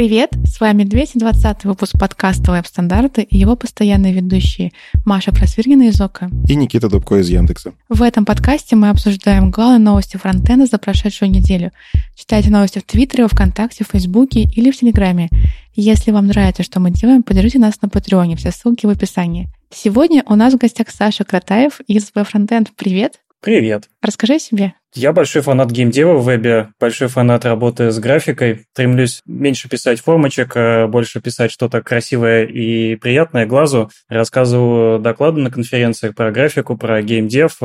Привет, с вами 220 выпуск подкаста «Веб-стандарты» и его постоянные ведущие Маша Просвиргина из ОКО и Никита Дубко из Яндекса. В этом подкасте мы обсуждаем главные новости фронтенда за прошедшую неделю. Читайте новости в Твиттере, ВКонтакте, в Фейсбуке или в Телеграме. Если вам нравится, что мы делаем, поддержите нас на Патреоне, все ссылки в описании. Сегодня у нас в гостях Саша Кратаев из Webfrontend. Привет! Привет! Расскажи о себе. Я большой фанат геймдева в вебе, большой фанат работы с графикой. Стремлюсь меньше писать формочек, а больше писать что-то красивое и приятное глазу. Рассказываю доклады на конференциях про графику, про геймдев.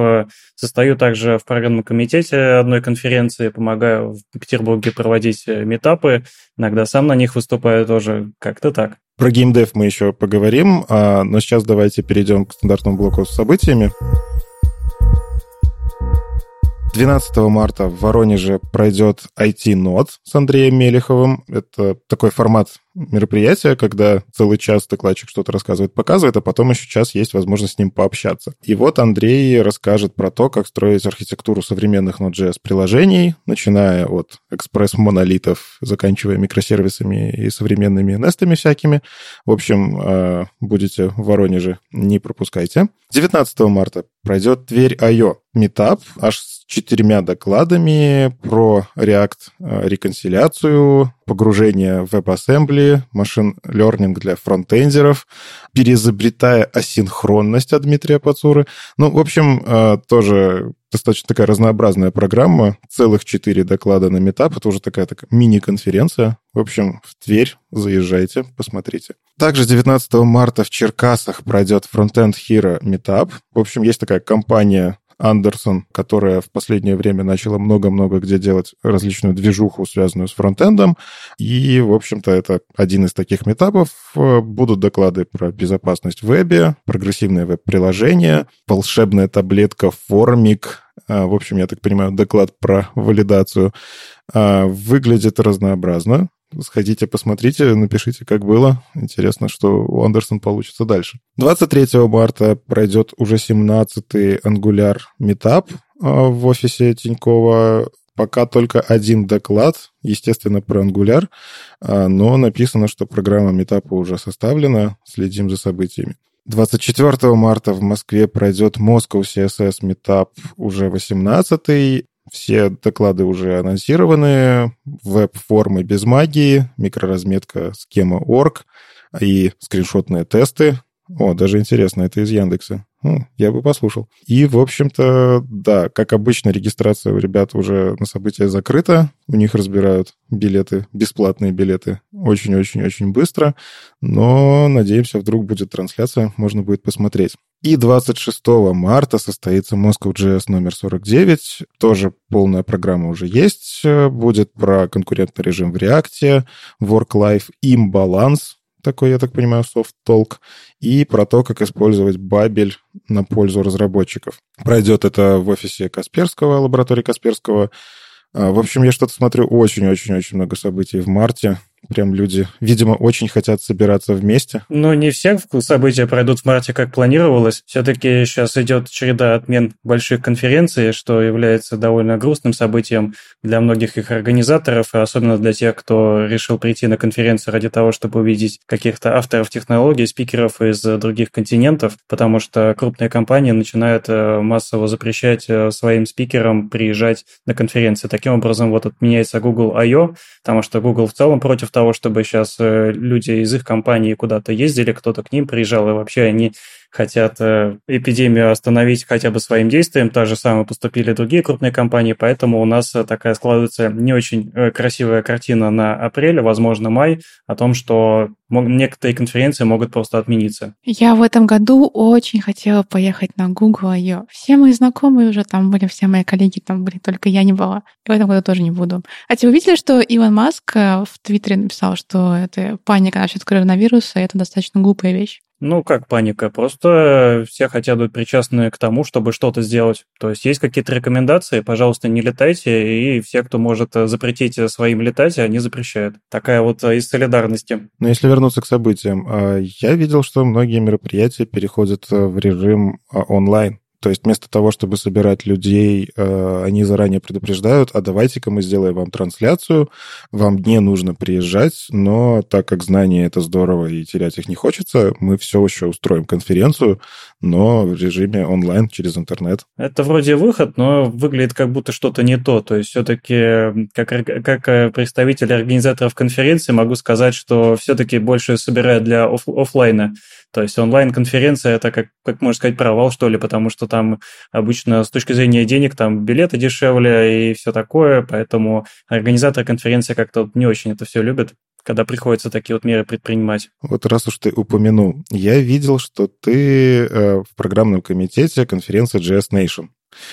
Состою также в программном комитете одной конференции, помогаю в Петербурге проводить метапы. Иногда сам на них выступаю тоже. Как-то так. Про геймдев мы еще поговорим, а, но сейчас давайте перейдем к стандартному блоку с событиями. 12 марта в Воронеже пройдет IT-нод с Андреем Мелеховым. Это такой формат мероприятия, когда целый час докладчик что-то рассказывает, показывает, а потом еще час есть возможность с ним пообщаться. И вот Андрей расскажет про то, как строить архитектуру современных Node.js приложений, начиная от экспресс-монолитов, заканчивая микросервисами и современными нестами всякими. В общем, э, будете в Воронеже, не пропускайте. 19 марта пройдет Тверь I.O. метап аж с четырьмя докладами про React э, реконсиляцию, погружение в WebAssembly, машин learning для фронтендеров, переизобретая асинхронность от Дмитрия Пацуры. Ну, в общем, э, тоже достаточно такая разнообразная программа. Целых четыре доклада на метап. Это уже такая, такая мини-конференция. В общем, в Тверь заезжайте, посмотрите. Также 19 марта в Черкасах пройдет Frontend Hero Meetup. В общем, есть такая компания Андерсон, которая в последнее время начала много-много где делать различную движуху, связанную с фронтендом. И, в общем-то, это один из таких метапов. Будут доклады про безопасность в вебе, прогрессивное веб-приложение, волшебная таблетка Формик, в общем, я так понимаю, доклад про валидацию. А, выглядит разнообразно. Сходите, посмотрите, напишите, как было. Интересно, что у Андерсон получится дальше. 23 марта пройдет уже 17-й Angular Meetup в офисе Тинькова. Пока только один доклад, естественно, про Angular, а, но написано, что программа метапа уже составлена. Следим за событиями. 24 марта в Москве пройдет Moscow CSS Meetup уже 18-й. Все доклады уже анонсированы. Веб-формы без магии, микроразметка схема орг и скриншотные тесты. О, даже интересно, это из Яндекса. Ну, я бы послушал. И, в общем-то, да, как обычно, регистрация у ребят уже на событие закрыта. У них разбирают билеты, бесплатные билеты, очень-очень-очень быстро. Но, надеемся, вдруг будет трансляция, можно будет посмотреть. И 26 марта состоится Moscow.js номер 49. Тоже полная программа уже есть. Будет про конкурентный режим в React, Work-Life имбаланс, такой, я так понимаю, софт-толк, и про то, как использовать Бабель на пользу разработчиков. Пройдет это в офисе Касперского, лаборатории Касперского. А, в общем, я что-то смотрю очень-очень-очень много событий в марте. Прям люди, видимо, очень хотят собираться вместе. Ну, не все события пройдут в марте, как планировалось. Все-таки сейчас идет череда отмен больших конференций, что является довольно грустным событием для многих их организаторов, особенно для тех, кто решил прийти на конференцию ради того, чтобы увидеть каких-то авторов технологий, спикеров из других континентов, потому что крупные компании начинают э, массово запрещать э, своим спикерам приезжать на конференции. Таким образом, вот отменяется Google I.O., потому что Google в целом против того, чтобы сейчас э, люди из их компании куда-то ездили, кто-то к ним приезжал, и вообще они хотят э, эпидемию остановить хотя бы своим действием. Так же самое поступили другие крупные компании, поэтому у нас такая складывается не очень э, красивая картина на апрель, возможно, май, о том, что некоторые конференции могут просто отмениться. Я в этом году очень хотела поехать на Google I.O. Все мои знакомые уже там были, все мои коллеги там были, только я не была. И в этом году тоже не буду. А вы видели, что Илон Маск э, в Твиттере написал, что это паника насчет коронавируса, это достаточно глупая вещь? Ну, как паника? Просто все хотят быть причастны к тому, чтобы что-то сделать. То есть есть какие-то рекомендации, пожалуйста, не летайте, и все, кто может запретить своим летать, они запрещают. Такая вот из солидарности. Но если вернуться к событиям, а, я видел, что многие мероприятия переходят в режим а, онлайн. То есть вместо того, чтобы собирать людей, э, они заранее предупреждают, а давайте-ка мы сделаем вам трансляцию, вам не нужно приезжать, но так как знания это здорово и терять их не хочется, мы все еще устроим конференцию, но в режиме онлайн через интернет. Это вроде выход, но выглядит как будто что-то не то. То есть все-таки как, как э, представитель организаторов конференции могу сказать, что все-таки больше собирают для оф- офлайна. То есть онлайн-конференция это как, как можно сказать, провал, что ли, потому что там обычно с точки зрения денег там билеты дешевле и все такое, поэтому организаторы конференции как-то не очень это все любят когда приходится такие вот меры предпринимать. Вот раз уж ты упомянул, я видел, что ты э, в программном комитете конференции JS Nation.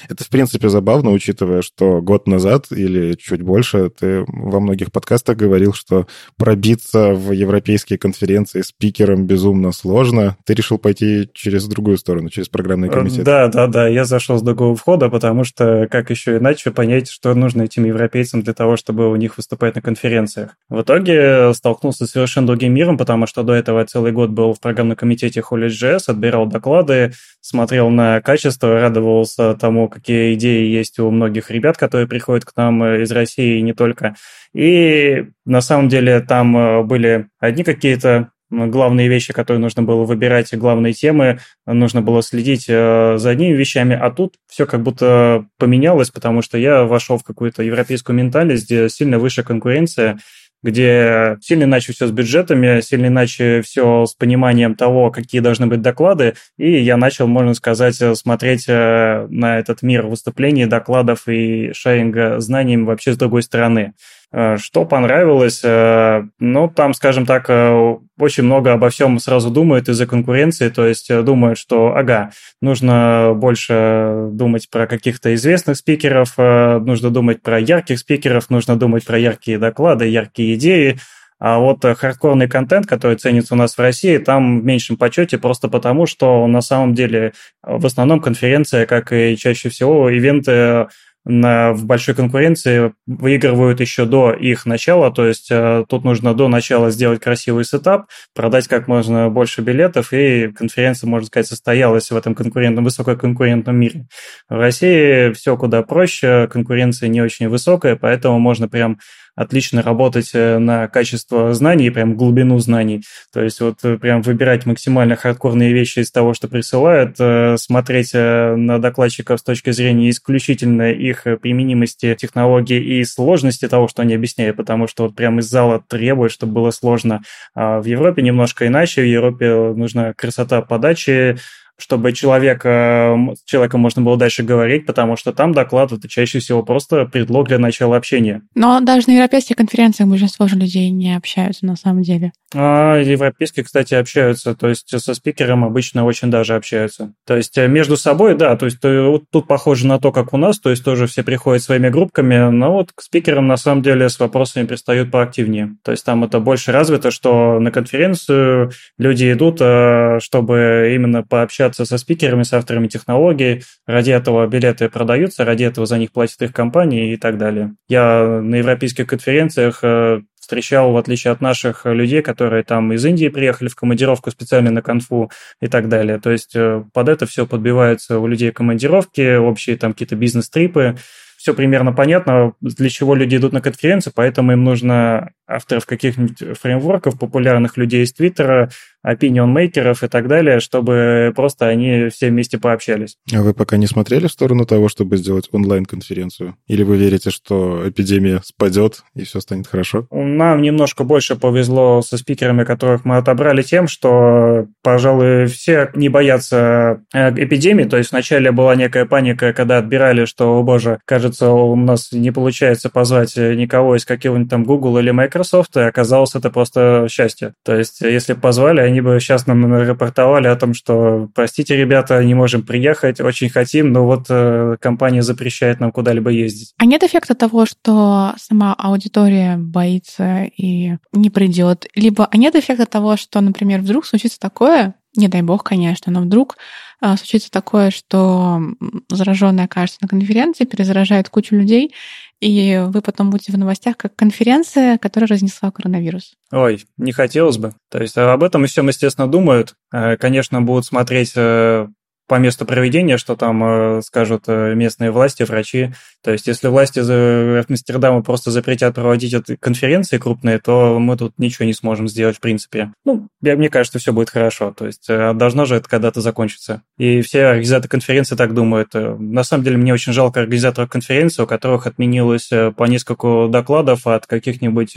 Это, в принципе, забавно, учитывая, что год назад или чуть больше ты во многих подкастах говорил, что пробиться в европейские конференции спикером безумно сложно. Ты решил пойти через другую сторону, через программный э, комитет. Да, да, да. Я зашел с другого входа, потому что как еще иначе понять, что нужно этим европейцам для того, чтобы у них выступать на конференциях. В итоге столкнулся с совершенно другим миром, потому что до этого целый год был в программном комитете College.js, отбирал доклады, смотрел на качество, радовался тому, какие идеи есть у многих ребят, которые приходят к нам э, из России и не только. И на самом деле там э, были одни какие-то главные вещи, которые нужно было выбирать, главные темы, нужно было следить э, за одними вещами, а тут все как будто поменялось, потому что я вошел в какую-то европейскую ментальность, где сильно выше конкуренция, где сильно иначе все с бюджетами, сильно иначе все с пониманием того, какие должны быть доклады, и я начал, можно сказать, смотреть э, на этот мир выступлений, докладов и шеринга знаниями вообще с другой стороны. Э, что понравилось? Э, ну, там, скажем так, э, очень много обо всем сразу думают из-за конкуренции, то есть думают, что, ага, нужно больше думать про каких-то известных спикеров, нужно думать про ярких спикеров, нужно думать про яркие доклады, яркие идеи, а вот хардкорный контент, который ценится у нас в России, там в меньшем почете просто потому, что на самом деле в основном конференция, как и чаще всего, ивенты на, в большой конкуренции выигрывают еще до их начала, то есть э, тут нужно до начала сделать красивый сетап, продать как можно больше билетов, и конференция, можно сказать, состоялась в этом конкурентном, высококонкурентном мире. В России все куда проще, конкуренция не очень высокая, поэтому можно прям отлично работать э, на качество знаний, прям глубину знаний. То есть вот э, прям выбирать максимально хардкорные вещи из того, что присылают, э, смотреть на докладчиков с точки зрения исключительно их применимости технологий и сложности того, что они объясняют, потому что вот прям из зала требует, чтобы было сложно. А в Европе немножко иначе, в Европе нужна красота подачи, чтобы человека, с человеком можно было дальше говорить, потому что там доклад это чаще всего просто предлог для начала общения. Но даже на европейских конференциях большинство же людей не общаются на самом деле. А европейские, кстати, общаются, то есть со спикером обычно очень даже общаются. То есть э, между собой, да, то есть вот тут похоже на то, как у нас, то есть тоже все приходят своими группками, но вот к спикерам на самом деле с вопросами пристают поактивнее. То есть там это больше развито, что на конференцию люди идут, э, чтобы именно пообщаться общаться со спикерами, с авторами технологий. Ради этого билеты продаются, ради этого за них платят их компании и так далее. Я на европейских конференциях э, встречал, в отличие от наших людей, которые там из Индии приехали в командировку специально на конфу и так далее. То есть э, под это все подбиваются у людей командировки, общие там какие-то бизнес-трипы. Все примерно понятно, для чего люди идут на конференцию, поэтому им нужно авторов каких-нибудь фреймворков, популярных людей из Твиттера, опинион-мейкеров и так далее, чтобы просто они все вместе пообщались. А вы пока не смотрели в сторону того, чтобы сделать онлайн-конференцию? Или вы верите, что эпидемия спадет и все станет хорошо? Нам немножко больше повезло со спикерами, которых мы отобрали тем, что, пожалуй, все не боятся э, эпидемии. То есть вначале была некая паника, когда отбирали, что, о боже, кажется, у нас не получается позвать никого из какого-нибудь там Google или Microsoft, и оказалось это просто счастье. То есть если позвали, они бы сейчас нам рапортовали о том, что, простите, ребята, не можем приехать, очень хотим, но вот э, компания запрещает нам куда-либо ездить. А нет эффекта того, что сама аудитория боится и не придет? Либо а нет эффекта того, что, например, вдруг случится такое, не дай бог, конечно, но вдруг а, случится такое, что зараженный окажется на конференции, перезаражает кучу людей, и вы потом будете в новостях как конференция, которая разнесла коронавирус. Ой, не хотелось бы. То есть об этом и всем, естественно, думают. Э, конечно, будут смотреть э, по месту проведения, что там э, скажут э, местные власти, врачи. То есть, если власти Амстердама просто запретят проводить эти конференции крупные, то мы тут ничего не сможем сделать в принципе. Ну, я, мне кажется, все будет хорошо. То есть, э, должно же это когда-то закончиться. И все организаторы конференции так думают. На самом деле, мне очень жалко организаторов конференции, у которых отменилось по нескольку докладов от каких-нибудь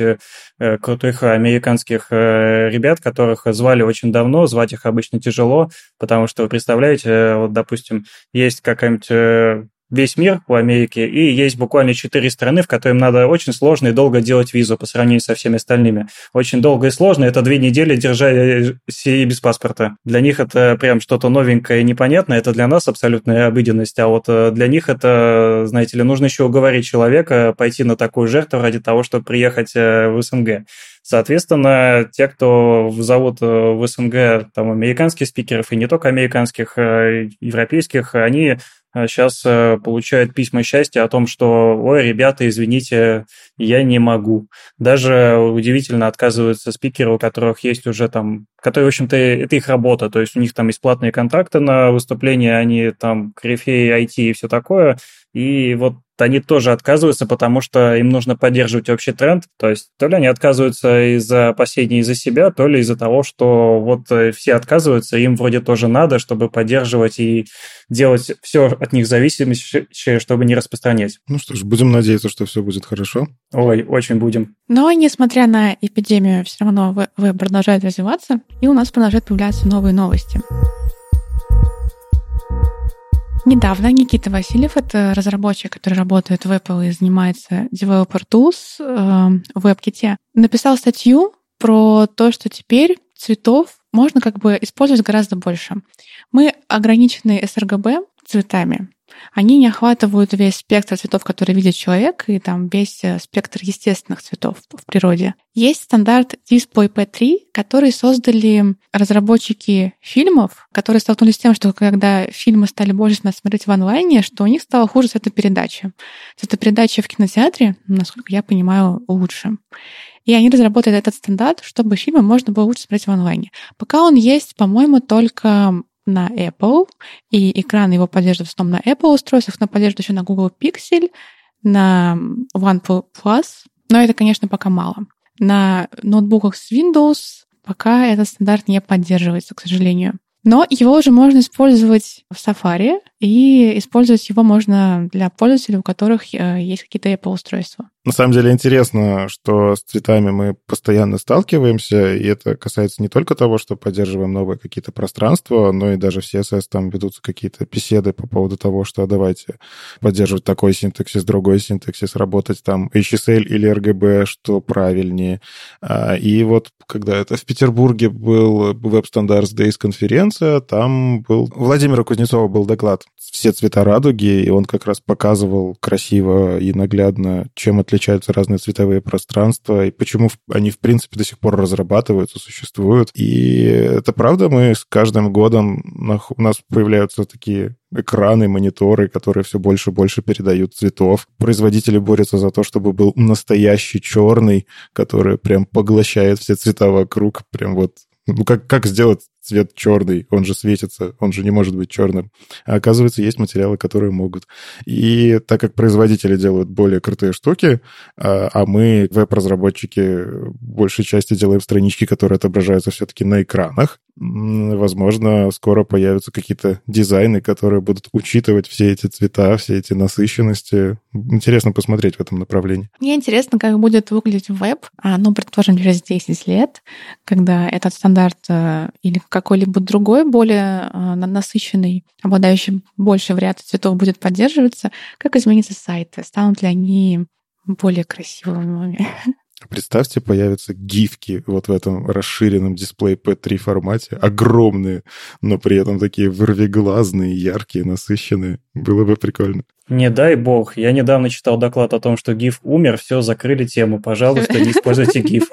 крутых американских ребят, которых звали очень давно, звать их обычно тяжело, потому что, вы представляете, вот, допустим, есть какая-нибудь э, весь мир у Америки, и есть буквально четыре страны, в которых надо очень сложно и долго делать визу по сравнению со всеми остальными. Очень долго и сложно, это две недели держать себе без паспорта. Для них это прям что-то новенькое и непонятное, это для нас абсолютная обыденность, а вот э, для них это, знаете ли, нужно еще уговорить человека пойти на такую жертву ради того, чтобы приехать э, в СНГ. Соответственно, те, кто зовут э, в СНГ там, американских спикеров, и не только американских, европейских, они сейчас э, получают письма счастья о том, что, ой, ребята, извините, я не могу. Даже удивительно отказываются спикеры, у которых есть уже там, которые, в общем-то, это их работа, то есть у них там есть платные контракты на выступления, они там корифеи IT и все такое, и вот они тоже отказываются, потому что им нужно поддерживать общий тренд. То есть то ли они отказываются из-за опасений из-за себя, то ли из-за того, что вот э, все отказываются, им вроде тоже надо, чтобы поддерживать и делать все от них зависимое, чтобы не распространять. Ну что ж, будем надеяться, что все будет хорошо. Ой, очень будем. Но, несмотря на эпидемию, все равно веб продолжает развиваться, и у нас продолжают появляться новые новости. Недавно Никита Васильев, это разработчик, который работает в Apple и занимается Developer Tools э, в WebKit, написал статью про то, что теперь цветов можно как бы использовать гораздо больше. Мы ограничены sRGB цветами, они не охватывают весь спектр цветов, которые видит человек, и там весь э, спектр естественных цветов в природе. Есть стандарт DisplayP3, который создали разработчики фильмов, которые столкнулись с тем, что когда фильмы стали больше смотреть в онлайне, что у них стало хуже цветопередача. Цветопередача в кинотеатре, насколько я понимаю, лучше. И они разработали этот стандарт, чтобы фильмы можно было лучше смотреть в онлайне. Пока он есть, по-моему, только на Apple, и экран его поддерживает в основном на Apple устройствах, но поддерживает еще на Google Pixel, на OnePlus, но это, конечно, пока мало. На ноутбуках с Windows пока этот стандарт не поддерживается, к сожалению. Но его уже можно использовать в Safari, и использовать его можно для пользователей, у которых э, есть какие-то Apple-устройства. На самом деле интересно, что с цветами мы постоянно сталкиваемся, и это касается не только того, что поддерживаем новые какие-то пространства, но и даже в CSS там ведутся какие-то беседы по поводу того, что давайте поддерживать такой синтаксис, другой синтаксис, работать там HSL или RGB, что правильнее. А, и вот когда это в Петербурге был Web Standards Days конференция, там был... Владимира Кузнецова был доклад все цвета радуги, и он как раз показывал красиво и наглядно, чем отличаются разные цветовые пространства, и почему они, в принципе, до сих пор разрабатываются, существуют. И это правда, мы с каждым годом у нас появляются такие экраны, мониторы, которые все больше и больше передают цветов. Производители борются за то, чтобы был настоящий черный, который прям поглощает все цвета вокруг. Прям вот ну, как, как сделать цвет черный, он же светится, он же не может быть черным. А оказывается, есть материалы, которые могут. И так как производители делают более крутые штуки, а, а мы, веб-разработчики, большей части делаем странички, которые отображаются все-таки на экранах, возможно, скоро появятся какие-то дизайны, которые будут учитывать все эти цвета, все эти насыщенности. Интересно посмотреть в этом направлении. Мне интересно, как будет выглядеть веб, а, ну, предположим, через 10 лет, когда этот стандарт э, или какой-либо другой, более э, насыщенный, обладающий большей вариацией цветов будет поддерживаться, как изменятся сайты? Станут ли они более красивыми? Представьте, появятся гифки вот в этом расширенном дисплее P3 формате, огромные, но при этом такие вырвиглазные, яркие, насыщенные. Было бы прикольно. Не дай бог. Я недавно читал доклад о том, что GIF умер, все, закрыли тему. Пожалуйста, не используйте GIF.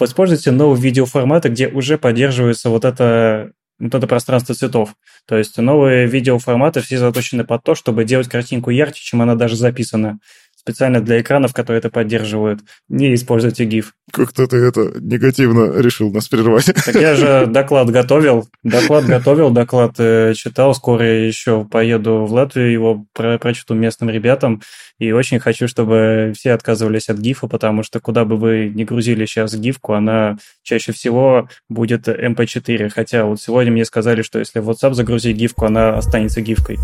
Используйте новые видеоформаты, где уже поддерживается вот это вот это пространство цветов. То есть новые видеоформаты все заточены под то, чтобы делать картинку ярче, чем она даже записана специально для экранов, которые это поддерживают. Не используйте GIF. Как-то ты это негативно решил нас прервать. Так я же доклад готовил. Доклад готовил, доклад э, читал. Скоро еще поеду в Латвию, его про прочту местным ребятам. И очень хочу, чтобы все отказывались от гифа, потому что куда бы вы ни грузили сейчас гифку, она чаще всего будет MP4. Хотя вот сегодня мне сказали, что если в WhatsApp загрузить гифку, она останется гифкой.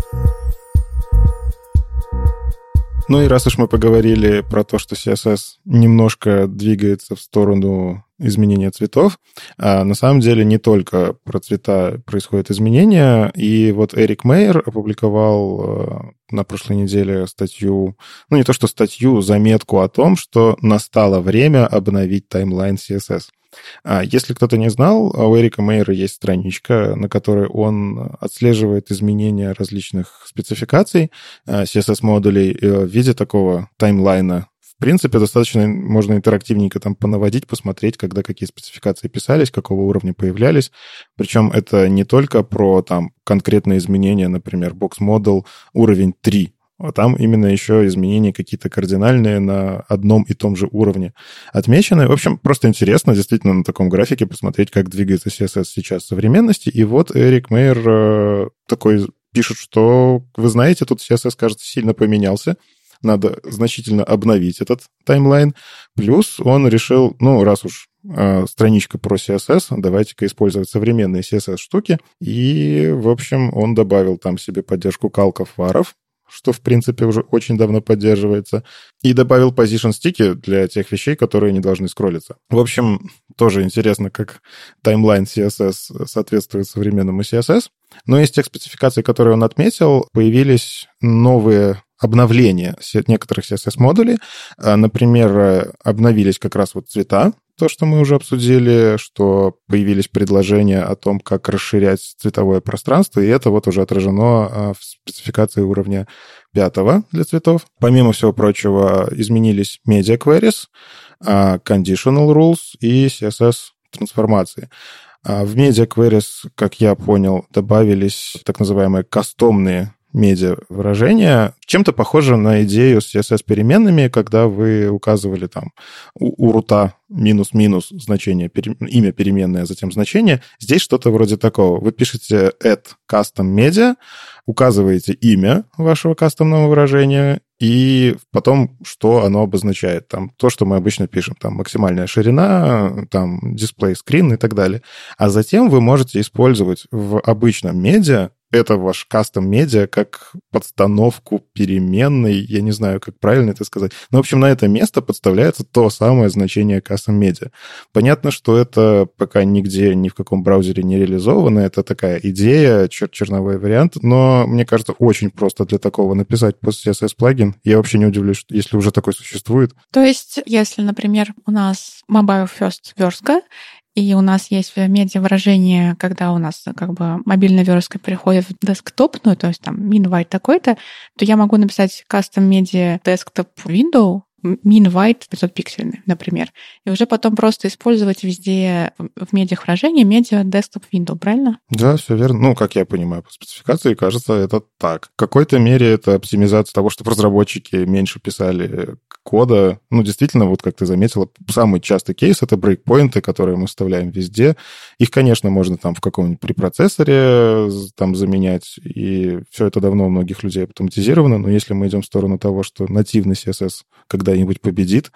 Ну и раз уж мы поговорили про то, что CSS немножко двигается в сторону изменения цветов, а на самом деле не только про цвета происходят изменения. И вот Эрик Мейер опубликовал э, на прошлой неделе статью, ну не то что статью, заметку о том, что настало время обновить таймлайн CSS. А если кто-то не знал, у Эрика Мейера есть страничка, на которой он отслеживает изменения различных спецификаций а, CSS-модулей э, в виде такого таймлайна. В принципе, достаточно можно интерактивненько там понаводить, посмотреть, когда какие спецификации писались, какого уровня появлялись. Причем это не только про там конкретные изменения, например, бокс-модул уровень 3, а там именно еще изменения какие-то кардинальные на одном и том же уровне отмечены. В общем, просто интересно действительно на таком графике посмотреть, как двигается CSS сейчас в современности. И вот Эрик Мейер э, такой пишет, что, вы знаете, тут CSS, кажется, сильно поменялся. Надо значительно обновить этот таймлайн. Плюс он решил, ну, раз уж э, страничка про CSS, давайте-ка использовать современные CSS-штуки. И, в общем, он добавил там себе поддержку калков варов, что, в принципе, уже очень давно поддерживается, и добавил position стики для тех вещей, которые не должны скроллиться. В общем, тоже интересно, как таймлайн CSS соответствует современному CSS. Но из тех спецификаций, которые он отметил, появились новые обновления некоторых CSS-модулей. А, например, обновились как раз вот цвета, то, что мы уже обсудили, что появились предложения о том, как расширять цветовое пространство, и это вот уже отражено а, в спецификации уровня пятого для цветов. Помимо всего прочего, изменились media queries, а, conditional rules и CSS трансформации. В media queries, как я понял, добавились так называемые кастомные медиа выражение чем-то похоже на идею с CSS-переменными, когда вы указывали там у, у рута минус-минус значение, пере, имя переменное, а затем значение. Здесь что-то вроде такого. Вы пишете add custom media, указываете имя вашего кастомного выражения и потом, что оно обозначает. Там то, что мы обычно пишем, там максимальная ширина, там дисплей, скрин и так далее. А затем вы можете использовать в обычном медиа это ваш кастом медиа как подстановку переменной, я не знаю, как правильно это сказать. Но, в общем, на это место подставляется то самое значение кастом медиа. Понятно, что это пока нигде, ни в каком браузере не реализовано, это такая идея, чер черновой вариант, но мне кажется, очень просто для такого написать пост CSS плагин. Я вообще не удивлюсь, если уже такой существует. То есть, если, например, у нас mobile first верстка, и у нас есть медиа выражение, когда у нас как бы мобильная верстка переходит в десктопную, то есть там min такой-то, то я могу написать custom media desktop window, min white 500 пиксельный, например, и уже потом просто использовать везде в медиах выражение медиа desktop window, правильно? Да, все верно. Ну, как я понимаю, по спецификации, кажется, это так. В какой-то мере это оптимизация того, чтобы разработчики меньше писали кода. Ну, действительно, вот как ты заметила, самый частый кейс — это брейкпоинты, которые мы вставляем везде. Их, конечно, можно там в каком-нибудь препроцессоре там заменять, и все это давно у многих людей автоматизировано, но если мы идем в сторону того, что нативный CSS когда-нибудь победит,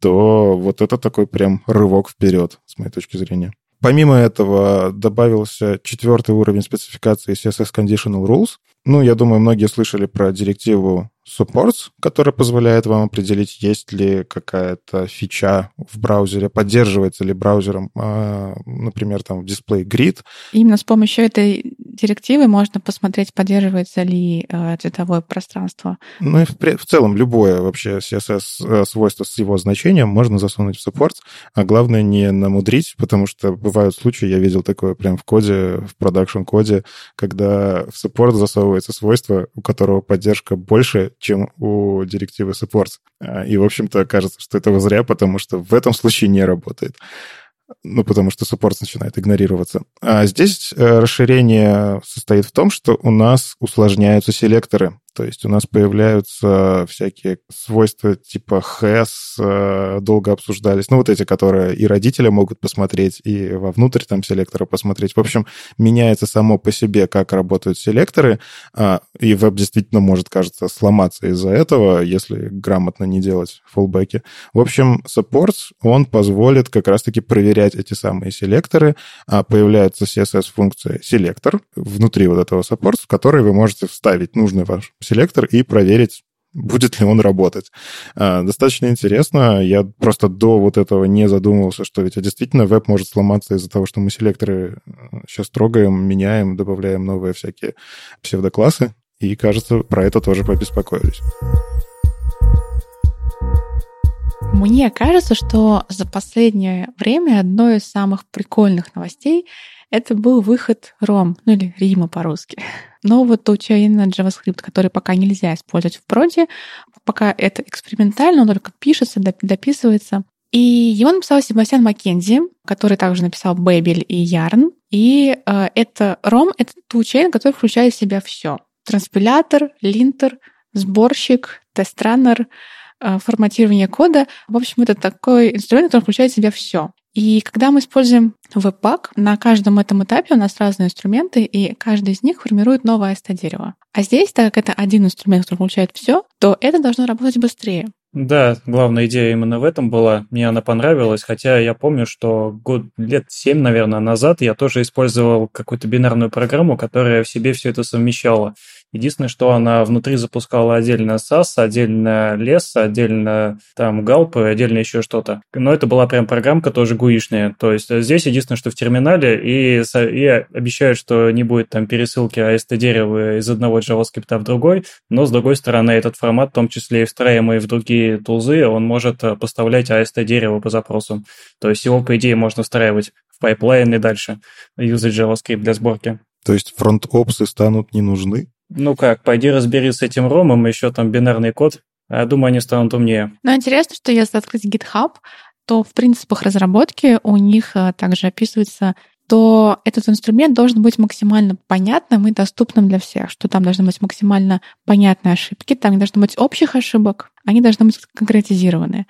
то вот это такой прям рывок вперед, с моей точки зрения. Помимо этого добавился четвертый уровень спецификации CSS Conditional Rules. Ну, я думаю, многие слышали про директиву supports, который позволяет вам определить, есть ли какая-то фича в браузере, поддерживается ли браузером, а, например, там display grid. Именно с помощью этой директивы можно посмотреть, поддерживается ли э, цветовое пространство. Ну и в, в целом любое вообще CSS-свойство э, с его значением можно засунуть в supports, а главное не намудрить, потому что бывают случаи, я видел такое прям в коде, в продакшн-коде, когда в support засовывается свойство, у которого поддержка больше, чем у директивы supports. А, и, в общем-то, кажется, что этого зря, потому что в этом случае не работает. Ну, потому что суппорт начинает игнорироваться. А здесь э, расширение состоит в том, что у нас усложняются селекторы. То есть у нас появляются всякие свойства типа has, э, долго обсуждались. Ну, вот эти, которые и родители могут посмотреть, и вовнутрь там селектора посмотреть. В общем, меняется само по себе, как работают селекторы, а, и веб действительно может, кажется, сломаться из-за этого, если грамотно не делать фуллбеки. В общем, Supports, он позволит как раз-таки проверять эти самые селекторы. А появляется CSS-функция селектор внутри вот этого Supports, в который вы можете вставить нужный ваш селектор и проверить, будет ли он работать. А, достаточно интересно. Я просто до вот этого не задумывался, что ведь действительно веб может сломаться из-за того, что мы селекторы сейчас трогаем, меняем, добавляем новые всякие псевдоклассы. И, кажется, про это тоже побеспокоились. Мне кажется, что за последнее время одной из самых прикольных новостей это был выход ROM, ну или Рима по-русски. Нового тулчейна JavaScript, который пока нельзя использовать в проде, пока это экспериментально, он только пишется, дописывается. И его написал Себастьян Маккензи, который также написал Бэбель и Ярн. И э, это ROM — это тулчейн, который включает в себя все. Транспилятор, линтер, сборщик, тест-раннер, э, форматирование кода. В общем, это такой инструмент, который включает в себя все. И когда мы используем веб-пак, на каждом этом этапе у нас разные инструменты, и каждый из них формирует новое AST-дерево. А здесь, так как это один инструмент, который получает все, то это должно работать быстрее. Да, главная идея именно в этом была. Мне она понравилась, хотя я помню, что год, лет семь, наверное, назад я тоже использовал какую-то бинарную программу, которая в себе все это совмещала. Единственное, что она внутри запускала отдельно SAS, отдельно лес, отдельно там галпы, отдельно еще что-то. Но это была прям программка тоже гуишная. То есть здесь единственное, что в терминале и, и обещают, что не будет там пересылки AST дерева из одного JavaScript в другой, но с другой стороны этот формат, в том числе и встраиваемый в другие тулзы, он может э, поставлять AST дерево по запросам. То есть его, по идее, можно встраивать в pipeline и дальше юзать JavaScript для сборки. То есть фронт-опсы станут не нужны? Ну как, пойди разберись с этим ромом, еще там бинарный код. А я думаю, они станут умнее. Но интересно, что если открыть GitHub, то в принципах разработки у них э, также описывается то этот инструмент должен быть максимально понятным и доступным для всех, что там должны быть максимально понятные ошибки, там не должно быть общих ошибок, они должны быть конкретизированы.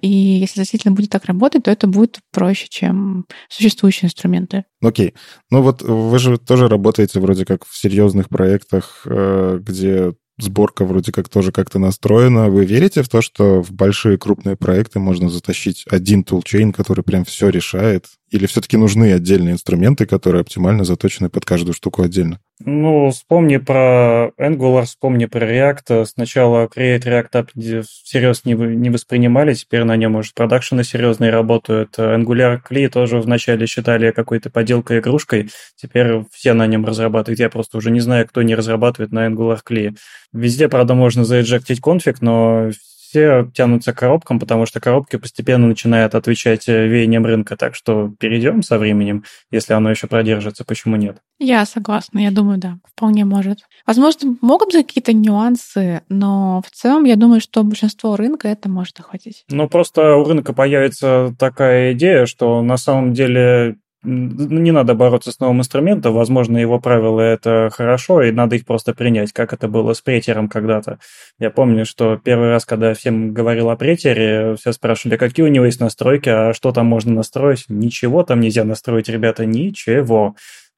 И если действительно будет так работать, то это будет проще, чем существующие инструменты. Окей. Ну вот вы же тоже работаете вроде как в серьезных проектах, э, где сборка вроде как тоже как-то настроена. Вы верите в то, что в большие крупные проекты можно затащить один тулчейн, который прям все решает? Или все-таки нужны отдельные инструменты, которые оптимально заточены под каждую штуку отдельно? Ну, вспомни про Angular, вспомни про React. Сначала Create React App всерьез не, не воспринимали, теперь на нем уже продакшены серьезные работают. Angular CLI тоже вначале считали какой-то поделкой-игрушкой, теперь все на нем разрабатывают. Я просто уже не знаю, кто не разрабатывает на Angular CLI. Везде, правда, можно заэджектить конфиг, но все тянутся к коробкам, потому что коробки постепенно начинают отвечать э, веяниям рынка. Так что перейдем со временем, если оно еще продержится, почему нет? Я согласна, я думаю, да, вполне может. Возможно, могут быть какие-то нюансы, но в целом я думаю, что большинство рынка это может охватить. Ну, просто у рынка появится такая идея, что на самом деле не надо бороться с новым инструментом, возможно, его правила это хорошо, и надо их просто принять, как это было с претером когда-то. Я помню, что первый раз, когда всем говорил о претере, все спрашивали, какие у него есть настройки, а что там можно настроить. Ничего там нельзя настроить, ребята, ничего.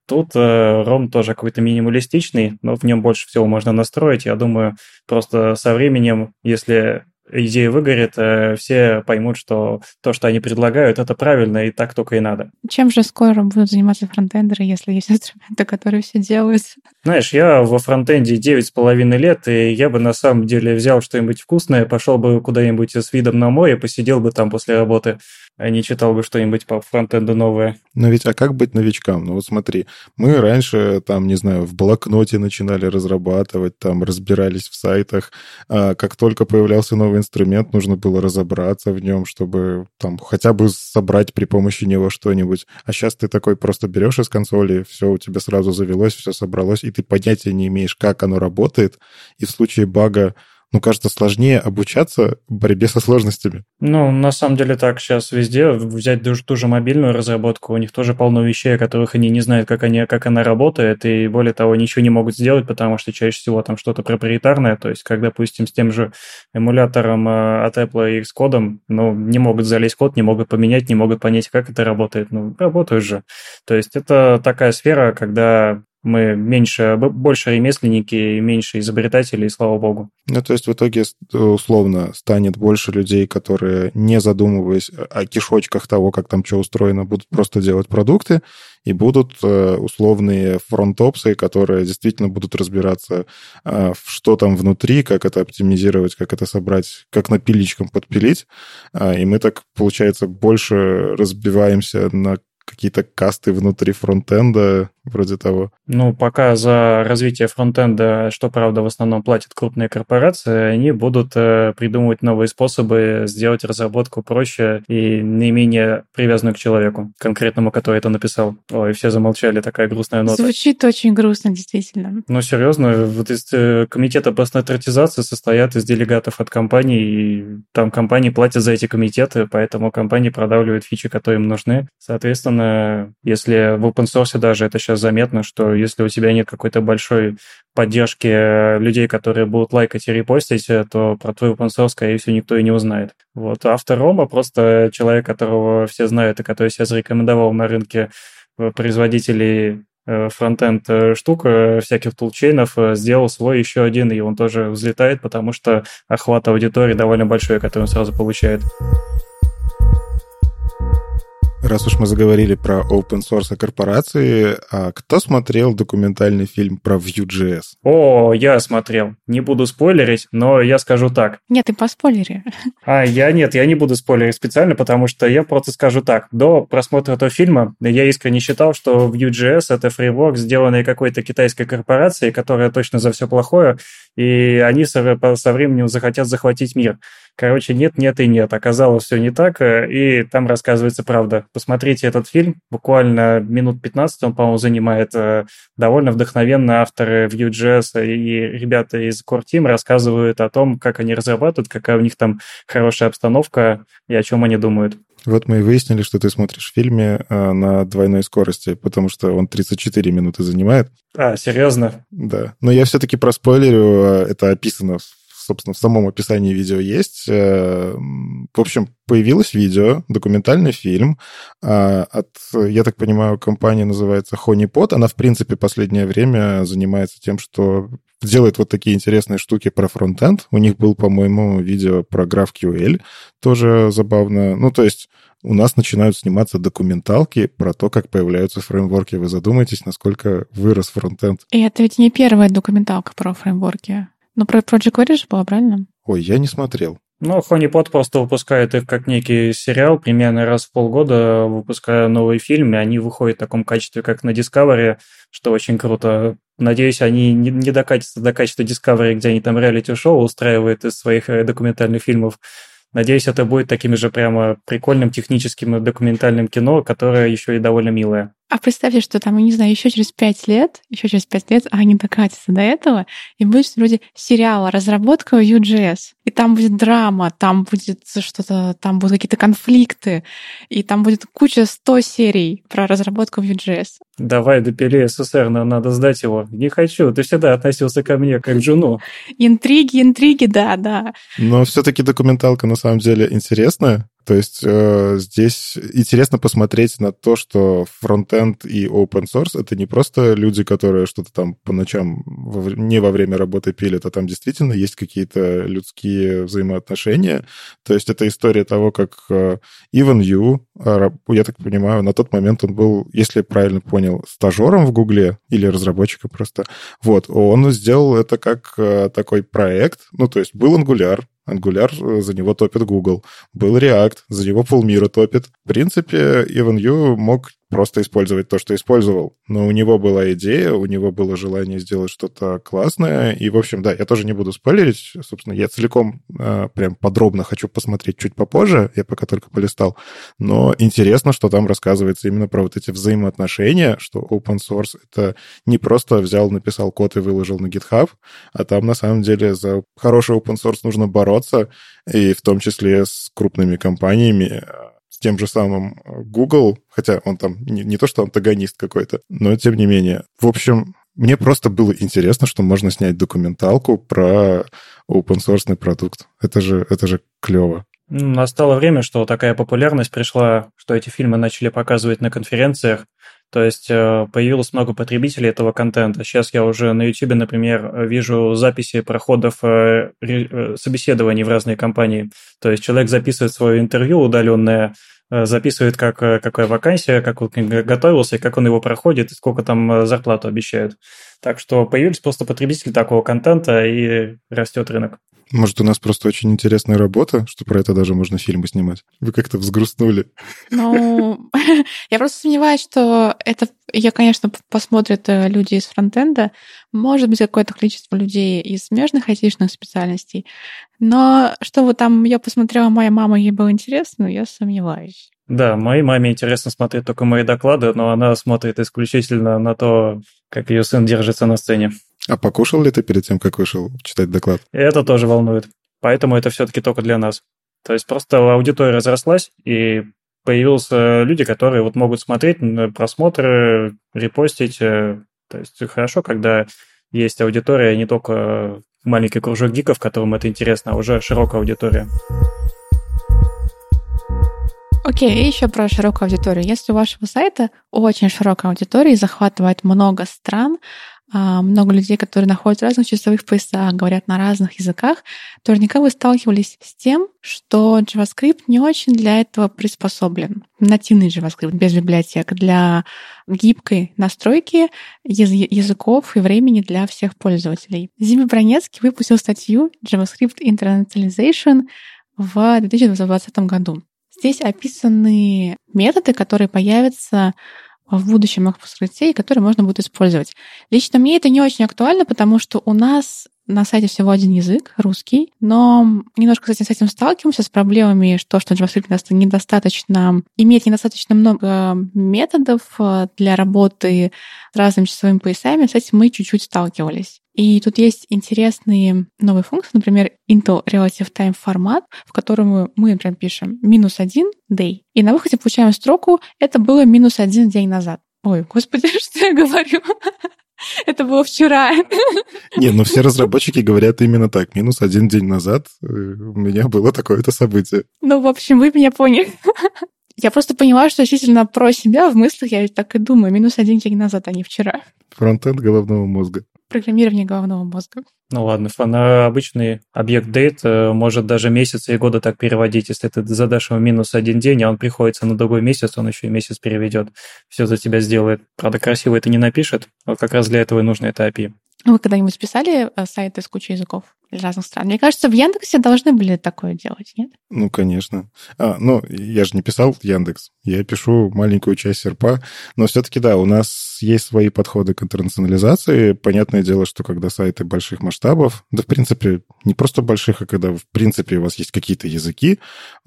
Тут э, ROM тоже какой-то минималистичный, но в нем больше всего можно настроить. Я думаю, просто со временем, если идея выгорит, э, все поймут, что то, что они предлагают, это правильно, и так только и надо. Чем же скоро будут заниматься фронтендеры, если есть инструменты, которые все делают? Знаешь, я во фронтенде 9,5 лет, и я бы на самом деле взял что-нибудь вкусное, пошел бы куда-нибудь с видом на море, посидел бы там после работы а не читал бы что-нибудь по фронтенду новое. Но ведь, а как быть новичкам? Ну вот смотри, мы раньше, там, не знаю, в блокноте начинали разрабатывать, там, разбирались в сайтах. А как только появлялся новый инструмент, нужно было разобраться в нем, чтобы там хотя бы собрать при помощи него что-нибудь. А сейчас ты такой просто берешь из консоли, все у тебя сразу завелось, все собралось, и ты понятия не имеешь, как оно работает. И в случае бага ну, кажется, сложнее обучаться борьбе со сложностями. Ну, на самом деле так сейчас везде. Взять ту, ту же мобильную разработку, у них тоже полно вещей, о которых они не знают, как, они, как она работает, и более того, ничего не могут сделать, потому что чаще всего там что-то проприетарное, то есть как, допустим, с тем же эмулятором э, от Apple и Xcode, ну, не могут залезть код, не могут поменять, не могут понять, как это работает. Ну, работают же. То есть это такая сфера, когда мы меньше, больше ремесленники и меньше изобретателей, слава богу. Ну, то есть в итоге, условно, станет больше людей, которые, не задумываясь о кишочках того, как там что устроено, будут просто делать продукты, и будут э, условные фронтопсы, которые действительно будут разбираться, э, что там внутри, как это оптимизировать, как это собрать, как напильничком подпилить. А, и мы так, получается, больше разбиваемся на какие-то касты внутри фронтенда, вроде того. Ну, пока за развитие фронтенда, что, правда, в основном платят крупные корпорации, они будут э, придумывать новые способы сделать разработку проще и наименее привязанную к человеку, конкретному, который это написал. Ой, все замолчали, такая грустная нота. Звучит очень грустно, действительно. Ну, серьезно, вот из э, комитета по стандартизации состоят из делегатов от компаний, и там компании платят за эти комитеты, поэтому компании продавливают фичи, которые им нужны. Соответственно, если в open source даже это сейчас заметно, что если у тебя нет какой-то большой поддержки э, людей, которые будут лайкать и репостить, э, то про твой open source, скорее всего, никто и не узнает. Вот. Автор Рома просто человек, которого все знают и который себя зарекомендовал на рынке э, производителей фронтенд штук, всяких тулчейнов, сделал свой еще один, и он тоже взлетает, потому что охват аудитории довольно большой, который он сразу получает. Раз уж мы заговорили про open source корпорации, а кто смотрел документальный фильм про Vue.js? О, я смотрел. Не буду спойлерить, но я скажу так. Нет, ты по спойлере. А, я нет, я не буду спойлерить специально, потому что я просто скажу так. До просмотра этого фильма я искренне считал, что Vue.js — это фреймворк, сделанный какой-то китайской корпорацией, которая точно за все плохое, и они со, со временем захотят захватить мир. Короче, нет, нет и нет. Оказалось все не так, э, и там рассказывается правда. Посмотрите этот фильм, буквально минут 15 он, по-моему, занимает. Э, довольно вдохновенно авторы Vue.js и ребята из Core Team рассказывают о том, как они разрабатывают, какая у них там хорошая обстановка и о чем они думают. Вот мы и выяснили, что ты смотришь в фильме э, на двойной скорости, потому что он 34 минуты занимает. А, серьезно? Да. Но я все-таки проспойлерю, это описано собственно, в самом описании видео есть. Э, в общем, появилось видео, документальный фильм а, от, я так понимаю, компания называется Honeypot. Она, в принципе, последнее время занимается тем, что делает вот такие интересные штуки про фронтенд. У них был, по-моему, видео про GraphQL, тоже забавно. Ну, то есть у нас начинают сниматься документалки про то, как появляются фреймворки. Вы задумаетесь, насколько вырос фронтенд. И это ведь не первая документалка про фреймворки. Ну, про Project Query было, правильно? Ой, я не смотрел. Ну, Honeypot просто выпускает их как некий сериал, примерно раз в полгода выпуская новые фильмы. Они выходят в таком качестве, как на Discovery, что очень круто. Надеюсь, они не докатятся до качества Discovery, где они там реалити-шоу устраивают из своих э, документальных фильмов. Надеюсь, это будет таким же прямо прикольным техническим документальным кино, которое еще и довольно милое. А представьте, что там, я не знаю, еще через пять лет, еще через пять лет, а они докатятся до этого, и будет вроде сериала «Разработка Vue.js». И там будет драма, там будет что-то, там будут какие-то конфликты, и там будет куча 100 серий про разработку Vue.js. Давай, допили СССР, но надо сдать его. Не хочу, ты всегда относился ко мне как к жену. Интриги, интриги, да, да. Но все таки документалка на самом деле интересная. То есть э, здесь интересно посмотреть на то, что фронтенд и open source — это не просто люди, которые что-то там по ночам во, не во время работы пилят, а там действительно есть какие-то людские взаимоотношения. То есть это история того, как э, Иван Ю, э, я так понимаю, на тот момент он был, если правильно понял, стажером в Гугле или разработчиком просто. Вот, он сделал это как э, такой проект, ну, то есть был Angular, Angular э, за него топит Google. Был React, за него полмира топит. В принципе, Ю мог просто использовать то, что использовал. Но у него была идея, у него было желание сделать что-то классное. И, в общем, да, я тоже не буду спойлерить. Собственно, я целиком э, прям подробно хочу посмотреть чуть попозже. Я пока только полистал. Но интересно, что там рассказывается именно про вот эти взаимоотношения, что open source — это не просто взял, написал код и выложил на GitHub, а там, на самом деле, за хороший open source нужно бороться, и в том числе с крупными компаниями, с тем же самым Google, хотя он там не, не то что антагонист какой-то, но тем не менее. В общем, мне просто было интересно, что можно снять документалку про open source продукт. Это же, это же клево. Настало время, что такая популярность пришла, что эти фильмы начали показывать на конференциях, то есть э, появилось много потребителей этого контента. Сейчас я уже на YouTube, например, вижу записи проходов э, э, собеседований в разные компании. То есть человек записывает свое интервью удаленное, записывает, как, какая вакансия, как он готовился, как он его проходит, сколько там зарплату обещают. Так что появились просто потребители такого контента, и растет рынок. Может, у нас просто очень интересная работа, что про это даже можно фильмы снимать. Вы как-то взгрустнули. Ну, я просто сомневаюсь, что это, я, конечно, посмотрят э, люди из фронтенда, может быть, какое-то количество людей из смежных айтишных специальностей, но что вот там я посмотрела, моя мама, ей было интересно, я сомневаюсь. Да, моей маме интересно смотреть только мои доклады, но она смотрит исключительно на то, как ее сын держится на сцене. А покушал ли ты перед тем, как вышел читать доклад? Это тоже волнует. Поэтому это все-таки только для нас. То есть просто аудитория разрослась, и появились люди, которые вот могут смотреть просмотры, репостить. Э, то есть хорошо, когда есть аудитория, не только маленький кружок гиков, которым это интересно, а уже широкая аудитория. Окей, okay, еще про широкую аудиторию. Если у вашего сайта очень широкая аудитория и захватывает много стран, а, много людей, которые находятся в разных часовых поясах, говорят на разных языках, то наверняка вы сталкивались с тем, что JavaScript не очень для этого приспособлен. Нативный JavaScript без библиотек для гибкой настройки языков и времени для всех пользователей. Зиме Бронецкий выпустил статью JavaScript Internationalization в 2020 году. Здесь описаны методы, которые появятся в будущем MacBook которые можно будет использовать. Лично мне это не очень актуально, потому что у нас на сайте всего один язык, русский, но немножко, кстати, с этим сталкиваемся, с проблемами, что, что JavaScript недостаточно, имеет недостаточно много методов э, для работы с разными часовыми поясами, с этим мы чуть-чуть сталкивались. И тут есть интересные новые функции, например, Intel Relative Time формат, в котором мы, например, пишем минус один day, и на выходе получаем строку «это было минус один день назад». Ой, господи, что я говорю? Это было вчера. Не, ну все разработчики говорят именно так. Минус один день назад э, у меня было такое-то событие. Ну, в общем, вы меня поняли. Я просто поняла, что действительно про себя в мыслях я так и думаю. Минус один день назад, а не вчера. Фронтенд головного мозга программирование головного мозга. Ну ладно, на обычный объект date э, может даже месяцы и годы так переводить. Если ты задашь ему минус один день, а он приходится на другой месяц, он еще и месяц переведет. Все за тебя сделает. Правда, красиво это не напишет. Вот как раз для этого и нужно это API. Вы когда-нибудь писали э, сайты с кучей языков для разных стран? Мне кажется, в Яндексе должны были такое делать, нет? Ну, конечно. А, ну, я же не писал Яндекс. Я пишу маленькую часть серпа. Но все-таки, да, у нас есть свои подходы к интернационализации. Понятное дело, что когда сайты больших масштабов, да, в принципе, не просто больших, а когда, в принципе, у вас есть какие-то языки,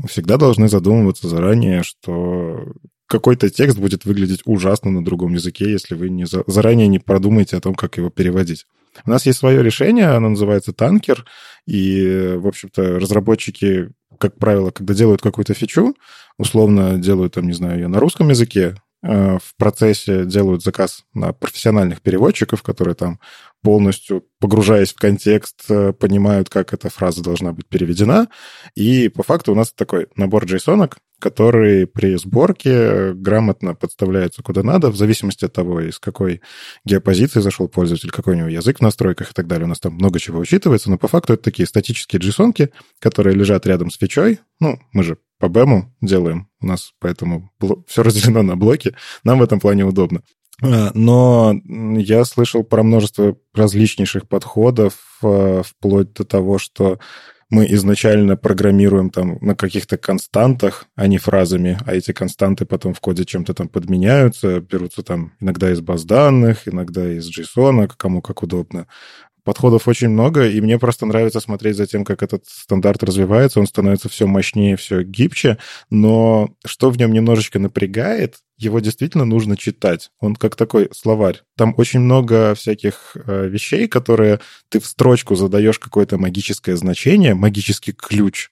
всегда должны задумываться заранее, что какой-то текст будет выглядеть ужасно на другом языке, если вы не за... заранее не продумаете о том, как его переводить. У нас есть свое решение, оно называется танкер, и, в общем-то, разработчики, как правило, когда делают какую-то фичу, условно делают, там, не знаю, ее на русском языке, э, в процессе делают заказ на профессиональных переводчиков, которые там полностью, погружаясь в контекст, э, понимают, как эта фраза должна быть переведена. И по факту у нас такой набор джейсонок, который при сборке грамотно подставляется куда надо, в зависимости от того, из какой геопозиции зашел пользователь, какой у него язык в настройках и так далее. У нас там много чего учитывается, но по факту это такие статические джейсонки, которые лежат рядом с фичой. Ну, мы же по бэму делаем, у нас поэтому все разделено на блоки, нам в этом плане удобно. А, но я слышал про множество различнейших подходов, а, вплоть до того, что мы изначально программируем там на каких-то константах, а не фразами, а эти константы потом в коде чем-то там подменяются, берутся там иногда из баз данных, иногда из JSON, кому как удобно. Подходов очень много, и мне просто нравится смотреть за тем, как этот стандарт развивается. Он становится все мощнее, все гибче, но что в нем немножечко напрягает, его действительно нужно читать. Он как такой словарь. Там очень много всяких э, вещей, которые ты в строчку задаешь какое-то магическое значение, магический ключ.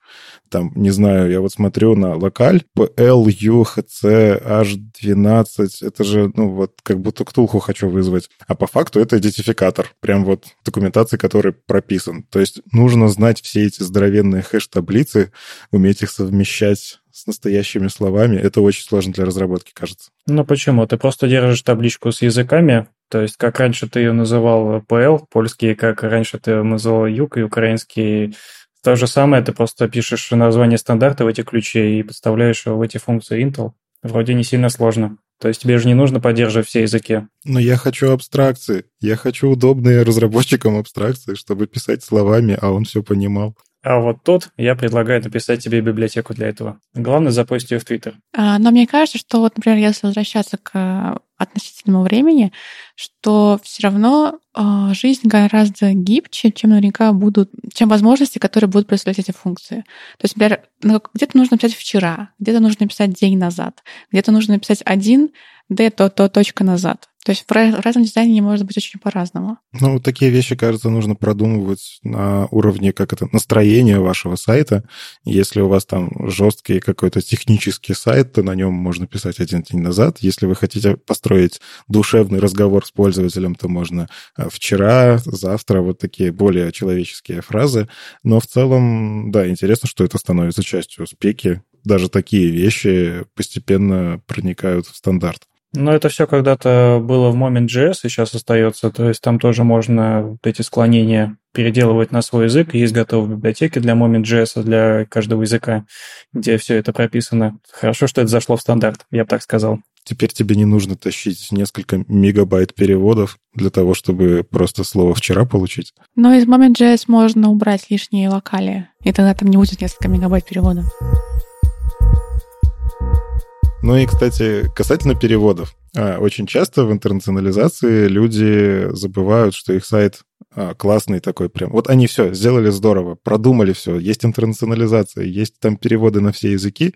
Там, не знаю, я вот смотрю на локаль PLUHC H12. Это же, ну, вот как будто ктулху хочу вызвать. А по факту это идентификатор. Прям вот документации, который прописан. То есть нужно знать все эти здоровенные хэш-таблицы, уметь их совмещать с настоящими словами, это очень сложно для разработки, кажется. Ну почему? Ты просто держишь табличку с языками, то есть как раньше ты ее называл PL, польский, как раньше ты называл юг и украинский то же самое, ты просто пишешь название стандарта в эти ключи и подставляешь его в эти функции Intel. Вроде не сильно сложно. То есть тебе же не нужно поддерживать все языки. Но я хочу абстракции. Я хочу удобные разработчикам абстракции, чтобы писать словами, а он все понимал. А вот тут я предлагаю написать тебе библиотеку для этого. Главное, запустить ее в Твиттер. А, но мне кажется, что вот, например, если возвращаться к э, относительному времени, что все равно э, жизнь гораздо гибче, чем наверняка будут, чем возможности, которые будут представлять эти функции. То есть, например, ну, где-то нужно написать вчера, где-то нужно написать день назад, где-то нужно написать один d то, то точка назад. То есть в разном дизайне может быть очень по-разному. Ну, вот такие вещи, кажется, нужно продумывать на уровне как это настроения вашего сайта. Если у вас там жесткий какой-то технический сайт, то на нем можно писать один день назад. Если вы хотите построить душевный разговор с пользователем, то можно э, вчера, завтра, вот такие более человеческие фразы. Но в целом, да, интересно, что это становится частью спеки. Даже такие вещи постепенно проникают в стандарт. Но это все когда-то было в Moment.js и сейчас остается. То есть там тоже можно вот эти склонения переделывать на свой язык. Есть готовые библиотеки для Moment.js, для каждого языка, где все это прописано. Хорошо, что это зашло в стандарт, я бы так сказал. Теперь тебе не нужно тащить несколько мегабайт переводов для того, чтобы просто слово «вчера» получить. Но из Moment.js можно убрать лишние локали, и тогда там не будет несколько мегабайт переводов. Ну и, кстати, касательно переводов. А, очень часто в интернационализации люди забывают, что их сайт а, классный такой прям. Вот они все сделали здорово, продумали все. Есть интернационализация, есть там переводы на все языки,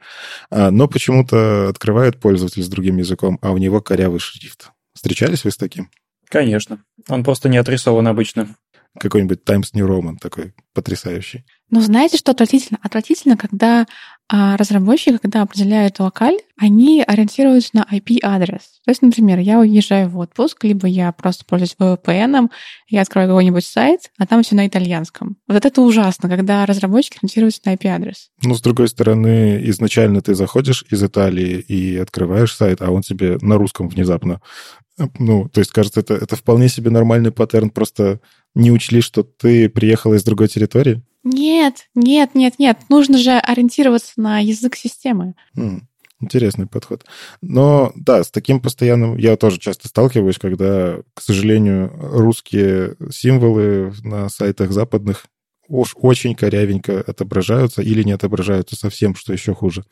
а, но почему-то открывает пользователь с другим языком, а у него корявый шрифт. Встречались вы с таким? Конечно. Он просто не отрисован обычно. Какой-нибудь Times New Roman такой потрясающий. Ну, знаете, что отвратительно? Отвратительно, когда а разработчики, когда определяют локаль, они ориентируются на IP-адрес. То есть, например, я уезжаю в отпуск, либо я просто пользуюсь VPN, я открою какой-нибудь сайт, а там все на итальянском. Вот это ужасно, когда разработчики ориентируются на IP-адрес. Ну, с другой стороны, изначально ты заходишь из Италии и открываешь сайт, а он тебе на русском внезапно. Ну, то есть, кажется, это, это вполне себе нормальный паттерн, просто не учли, что ты приехала из другой территории. Нет, нет, нет, нет. Нужно же ориентироваться на язык системы. Интересный подход. Но да, с таким постоянным я тоже часто сталкиваюсь, когда, к сожалению, русские символы на сайтах западных уж очень корявенько отображаются или не отображаются совсем, что еще хуже.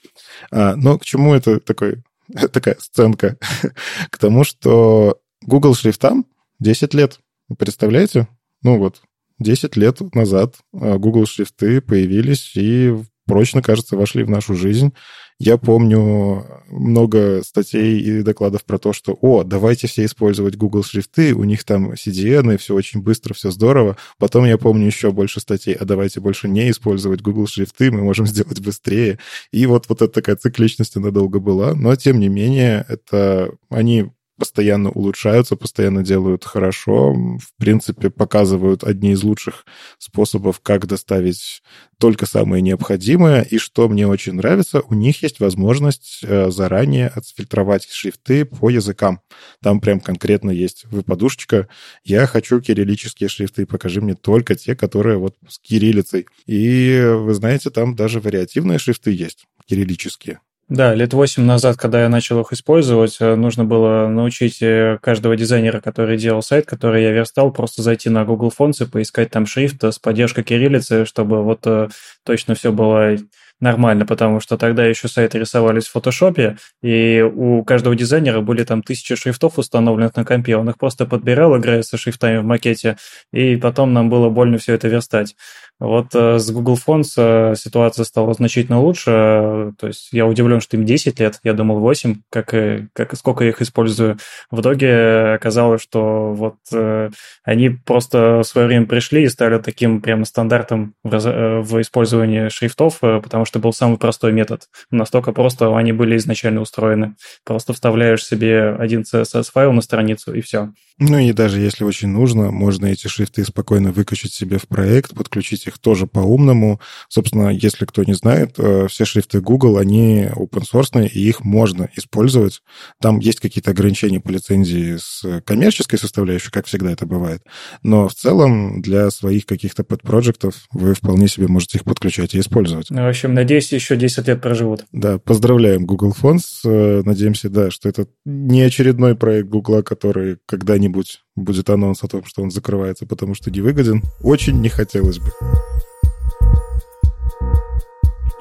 А, но к чему это такой, такая сценка? к тому, что Google шрифтам 10 лет. Представляете? Ну вот, 10 лет назад а, Google шрифты появились и прочно, кажется, вошли в нашу жизнь. Я помню много статей и докладов про то, что, о, давайте все использовать Google шрифты, у них там CDN, и все очень быстро, все здорово. Потом я помню еще больше статей, а давайте больше не использовать Google шрифты, мы можем сделать быстрее. И вот, вот эта такая цикличность, она долго была. Но, тем не менее, это они постоянно улучшаются, постоянно делают хорошо. В принципе, показывают одни из лучших способов, как доставить только самое необходимое. И что мне очень нравится, у них есть возможность э, заранее отфильтровать шрифты по языкам. Там прям конкретно есть выпадушечка. Я хочу кириллические шрифты, покажи мне только те, которые вот с кириллицей. И вы знаете, там даже вариативные шрифты есть кириллические. Да, лет восемь назад, когда я начал их использовать, э, нужно было научить э, каждого дизайнера, который делал сайт, который я верстал, просто зайти на Google Fonts и поискать там шрифт с поддержкой кириллицы, чтобы вот точно все было нормально, потому что тогда еще сайты рисовались в фотошопе, и у каждого дизайнера были там тысячи шрифтов установленных на компе, он их просто подбирал, играя со шрифтами в макете, и потом нам было больно все это верстать. Вот э, с Google Fonts э, ситуация стала значительно лучше. То есть я удивлен, что им 10 лет, я думал 8, как, как сколько я их использую. В итоге оказалось, что вот э, они просто в свое время пришли и стали таким прямо стандартом в, в использовании шрифтов, потому что был самый простой метод. Настолько просто они были изначально устроены. Просто вставляешь себе один CSS-файл на страницу и все. Ну и даже если очень нужно, можно эти шрифты спокойно выкачать себе в проект, подключить их тоже по-умному. Собственно, если кто не знает, э, все шрифты Google, они open source, и их можно использовать. Там есть какие-то ограничения по лицензии с коммерческой составляющей, как всегда это бывает. Но в целом для своих каких-то подпроектов вы вполне себе можете их подключать и использовать. Ну, в общем, надеюсь, еще 10 лет проживут. Да, поздравляем Google Fonts. Э, надеемся, да, что это не очередной проект Google, который когда-нибудь будет анонс о том, что он закрывается, потому что не выгоден, очень не хотелось бы.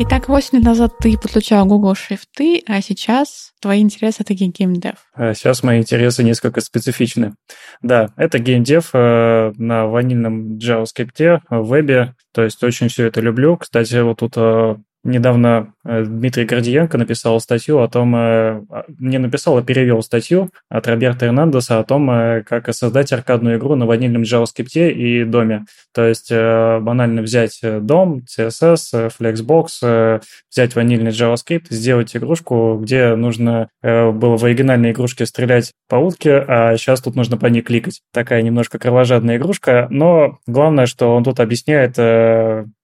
Итак, 8 лет назад ты подключал Google шрифты, а сейчас твои интересы — это геймдев. А сейчас мои интересы несколько специфичны. Да, это геймдев э, на ванильном JavaScript, в вебе, то есть очень все это люблю. Кстати, вот тут э, Недавно э, Дмитрий Гордиенко написал статью о том, э, а, не написал, а перевел статью от Роберта Эрнандеса о том, э, как создать аркадную игру на ванильном JavaScript и доме. То есть банально взять дом, CSS, Flexbox, взять ванильный JavaScript, сделать игрушку, где нужно было в оригинальной игрушке стрелять по утке, а сейчас тут нужно по ней кликать. Такая немножко кровожадная игрушка, но главное, что он тут объясняет,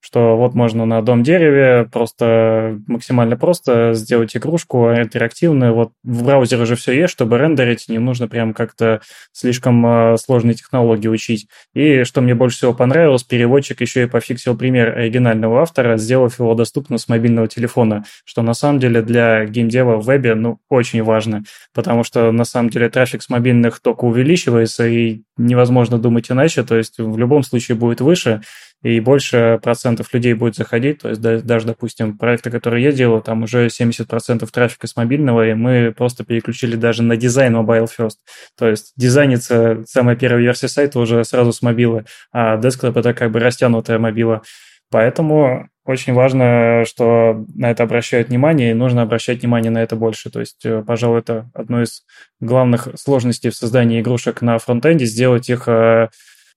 что вот можно на дом дереве просто максимально просто сделать игрушку интерактивную. Вот в браузере уже все есть, чтобы рендерить, не нужно прям как-то слишком а, сложные технологии учить. И что мне больше всего понравилось, переводчик еще и пофиксил пример оригинального автора, сделав его доступным с мобильного телефона, что на самом деле для геймдева в вебе ну, очень важно, потому что на самом деле трафик с мобильных только увеличивается, и невозможно думать иначе, то есть в любом случае будет выше, и больше процентов людей будет заходить. То есть даже, допустим, проекты, которые я делаю, там уже 70% трафика с мобильного, и мы просто переключили даже на дизайн Mobile First. То есть дизайнится самая первая версия сайта уже сразу с мобилы, а десктоп это как бы растянутая мобила. Поэтому очень важно, что на это обращают внимание, и нужно обращать внимание на это больше. То есть, э, пожалуй, это одно из главных сложностей в создании игрушек на фронтенде, сделать их э,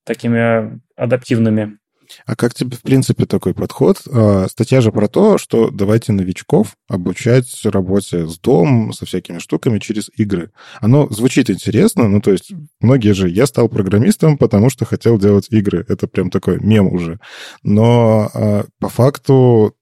такими адаптивными. А как тебе, в принципе, такой подход? А, статья же про то, что давайте новичков обучать работе с домом, со всякими штуками через игры. Оно звучит интересно, ну, то есть многие же... Я стал программистом, потому что хотел делать игры. Это прям такой мем уже. Но а, по факту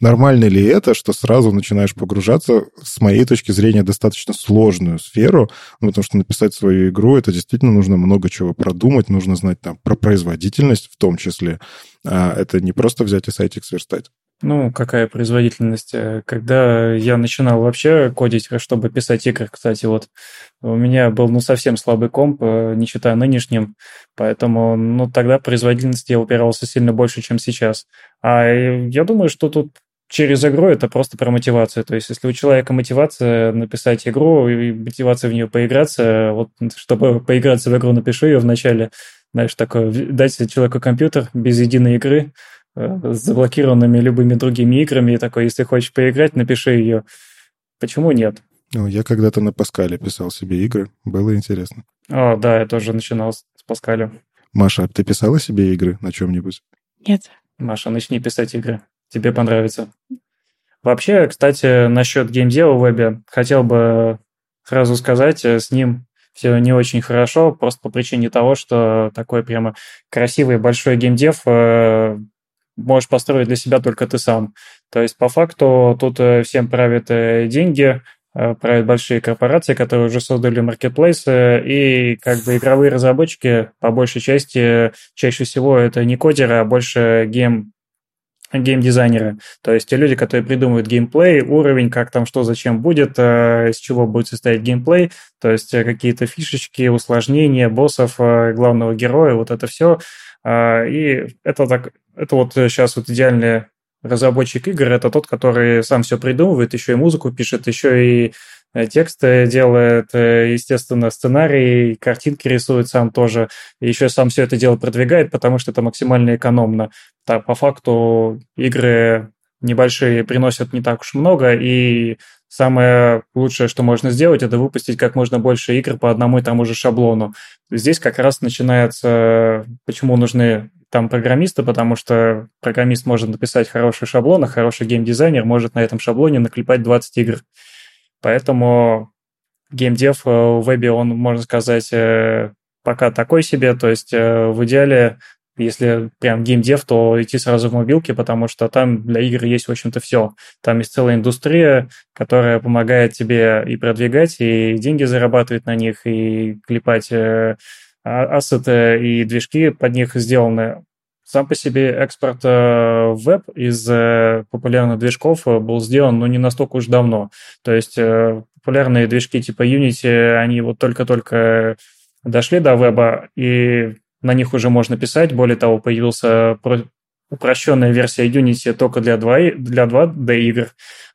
Нормально ли это, что сразу начинаешь погружаться, с моей точки зрения, достаточно сложную сферу, ну, потому что написать свою игру, это действительно нужно много чего продумать, нужно знать там про производительность в том числе. А это не просто взять и сайтик сверстать. Ну, какая производительность? Э, когда я начинал вообще кодить, чтобы писать игры, кстати, вот у меня был ну совсем слабый комп, э, не считая нынешним, поэтому ну тогда производительность я упирался сильно больше, чем сейчас. А я думаю, что тут через игру это просто про мотивацию. То есть, если у человека мотивация написать игру и мотивация в нее поиграться, вот чтобы поиграться в игру, напиши ее вначале, знаешь, такое, дать человеку компьютер без единой игры, э, с заблокированными любыми другими играми, и такой, если хочешь поиграть, напиши ее. Почему нет? Ну, я когда-то на Паскале писал себе игры, было интересно. О, да, я тоже начинал с Паскаля. Маша, а ты писала себе игры на чем-нибудь? Нет. Маша, начни писать игры тебе понравится. Вообще, кстати, насчет геймдева в вебе, хотел бы сразу сказать, э, с ним все не очень хорошо, просто по причине того, что такой прямо красивый большой геймдев э, можешь построить для себя только ты сам. То есть, по факту, тут э, всем правят деньги, правят большие корпорации, которые уже создали маркетплейсы, и как бы игровые разработчики, по большей части, чаще всего это не кодеры, а больше гейм геймдизайнеры, то есть те люди, которые придумывают геймплей, уровень, как там что, зачем будет, э, из чего будет состоять геймплей, то есть э, какие-то фишечки, усложнения, боссов, э, главного героя, вот это все. И это так, это вот сейчас вот идеальный разработчик игр, это тот, который сам все придумывает, еще и музыку пишет, еще и тексты делает, естественно, сценарий, картинки рисует сам тоже, еще сам все это дело продвигает, потому что это максимально экономно. Да, по факту игры небольшие приносят не так уж много, и самое лучшее, что можно сделать, это выпустить как можно больше игр по одному и тому же шаблону. Здесь как раз начинается, почему нужны там программисты, потому что программист может написать хороший шаблон, а хороший геймдизайнер может на этом шаблоне наклепать 20 игр. Поэтому геймдев в вебе, он, можно сказать, э, пока такой себе, то есть э, в идеале если прям геймдев, то идти сразу в мобилки, потому что там для игр есть, в общем-то, все. Там есть целая индустрия, которая помогает тебе и продвигать, и деньги зарабатывать на них, и клепать э, а, ассеты и движки под них сделаны. Сам по себе экспорт э, в веб из э, популярных движков был сделан, ну, не настолько уж давно. То есть э, популярные движки типа Unity, они вот только-только дошли до веба, и на них уже можно писать. Более того, появился упрощенная версия Unity только для 2, для 2D игр,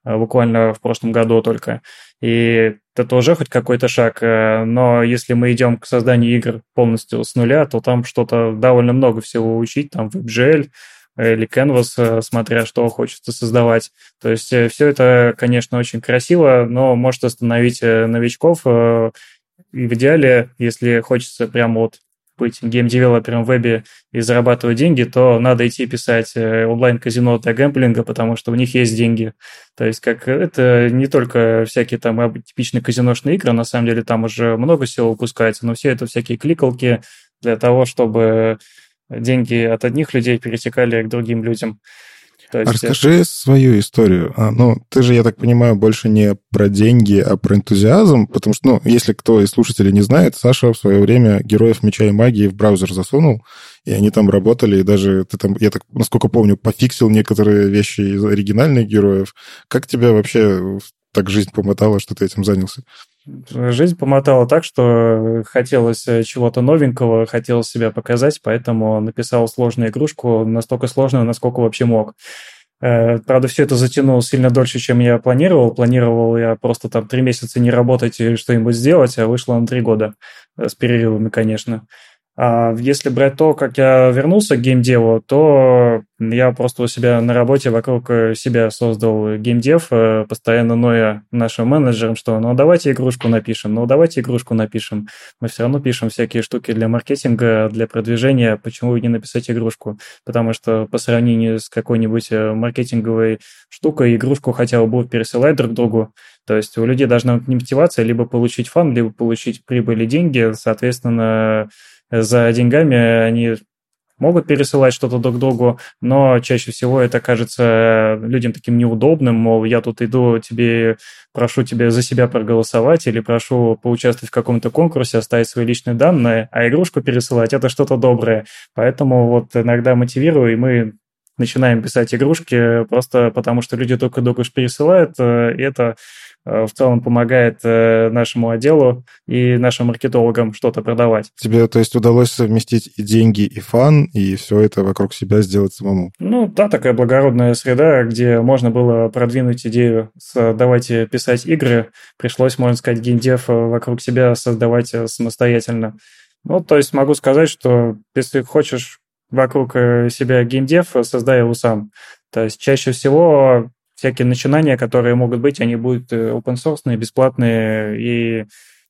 э, буквально в прошлом году только. И это уже хоть какой-то шаг, э, но если мы идем к созданию игр полностью с нуля, то там что-то довольно много всего учить, там WebGL или Canvas, э, смотря что хочется создавать. То есть все это, конечно, очень красиво, но может остановить новичков. И в идеале, если хочется прямо вот быть гейм-девелопером в вебе и зарабатывать деньги, то надо идти писать э, онлайн-казино для гэмблинга, потому что у них есть деньги. То есть как это не только всякие там типичные казиношные игры, на самом деле там уже много всего выпускается, но все это всякие кликалки для того, чтобы деньги от одних людей перетекали к другим людям. То есть... Расскажи свою историю. А, ну, ты же, я так понимаю, больше не про деньги, а про энтузиазм, потому что, ну, если кто из слушателей не знает, Саша в свое время героев меча и магии в браузер засунул, и они там работали, и даже ты там, я так, насколько помню, пофиксил некоторые вещи из оригинальных героев. Как тебя вообще так жизнь помотала, что ты этим занялся? Жизнь помотала так, что хотелось э, чего-то новенького, хотелось себя показать, поэтому написал сложную игрушку, настолько сложную, насколько вообще мог. Э, правда, все это затянуло сильно дольше, чем я планировал. Планировал я просто там три месяца не работать и что-нибудь сделать, а вышло на три года. Э, с перерывами, конечно. А если брать то, как я вернулся к геймдеву, то я просто у себя на работе вокруг э, себя создал геймдев, э, постоянно ноя нашим менеджерам, что ну давайте игрушку напишем, ну давайте игрушку напишем. Мы все равно пишем всякие штуки для маркетинга, для продвижения, почему не написать игрушку? Потому что по сравнению с какой-нибудь э, маркетинговой штукой, игрушку хотя бы будут пересылать друг другу. То есть у людей должна быть мотивация либо получить фан, либо получить прибыль и деньги, соответственно, за деньгами, они могут пересылать что-то друг другу, но чаще всего это кажется людям таким неудобным, мол, я тут иду, тебе прошу тебя за себя проголосовать или прошу поучаствовать в каком-то конкурсе, оставить свои личные данные, а игрушку пересылать – это что-то доброе. Поэтому вот иногда мотивирую, и мы начинаем писать игрушки просто потому, что люди только друг уж пересылают, э, и это Э, в целом помогает э, нашему отделу и нашим маркетологам что-то продавать. Тебе, то есть, удалось совместить и деньги, и фан, и все это вокруг себя сделать самому? Ну, да, такая благородная среда, где можно было продвинуть идею с «давайте писать игры», пришлось, можно сказать, геймдев вокруг себя создавать самостоятельно. Ну, то есть могу сказать, что если хочешь вокруг э, себя геймдев, создай его сам. То есть чаще всего всякие начинания, которые могут быть, они будут э, open source, бесплатные, и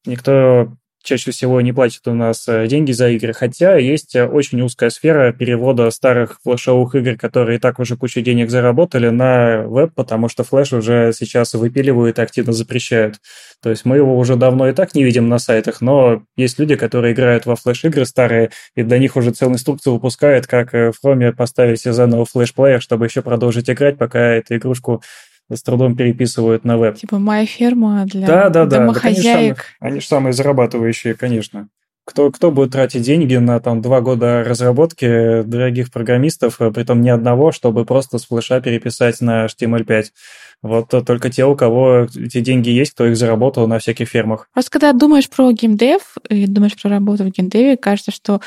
никто чаще всего не платит у нас э, деньги за игры, хотя есть э, очень узкая сфера перевода старых флешовых игр, которые и так уже кучу денег заработали, на веб, потому что флеш уже сейчас выпиливают и активно запрещают. То есть мы его уже давно и так не видим на сайтах, но есть люди, которые играют во флеш-игры старые, и для них уже целую инструкцию выпускают, как в Chrome поставить заново флеш-плеер, чтобы еще продолжить играть, пока эту игрушку с трудом переписывают на веб. Типа моя ферма для да, да, да, домохозяек. Да, они, же самые, они же самые зарабатывающие, конечно. кто, кто будет тратить деньги на там два года разработки дорогих программистов, а при том ни одного, чтобы просто с флеша переписать на HTML5? Вот только те, у кого эти деньги есть, кто их заработал на всяких фермах. Просто когда думаешь про геймдев и думаешь про работу в геймдеве, кажется, что